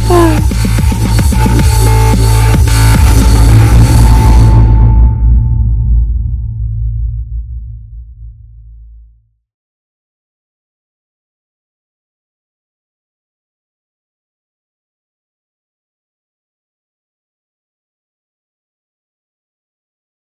唉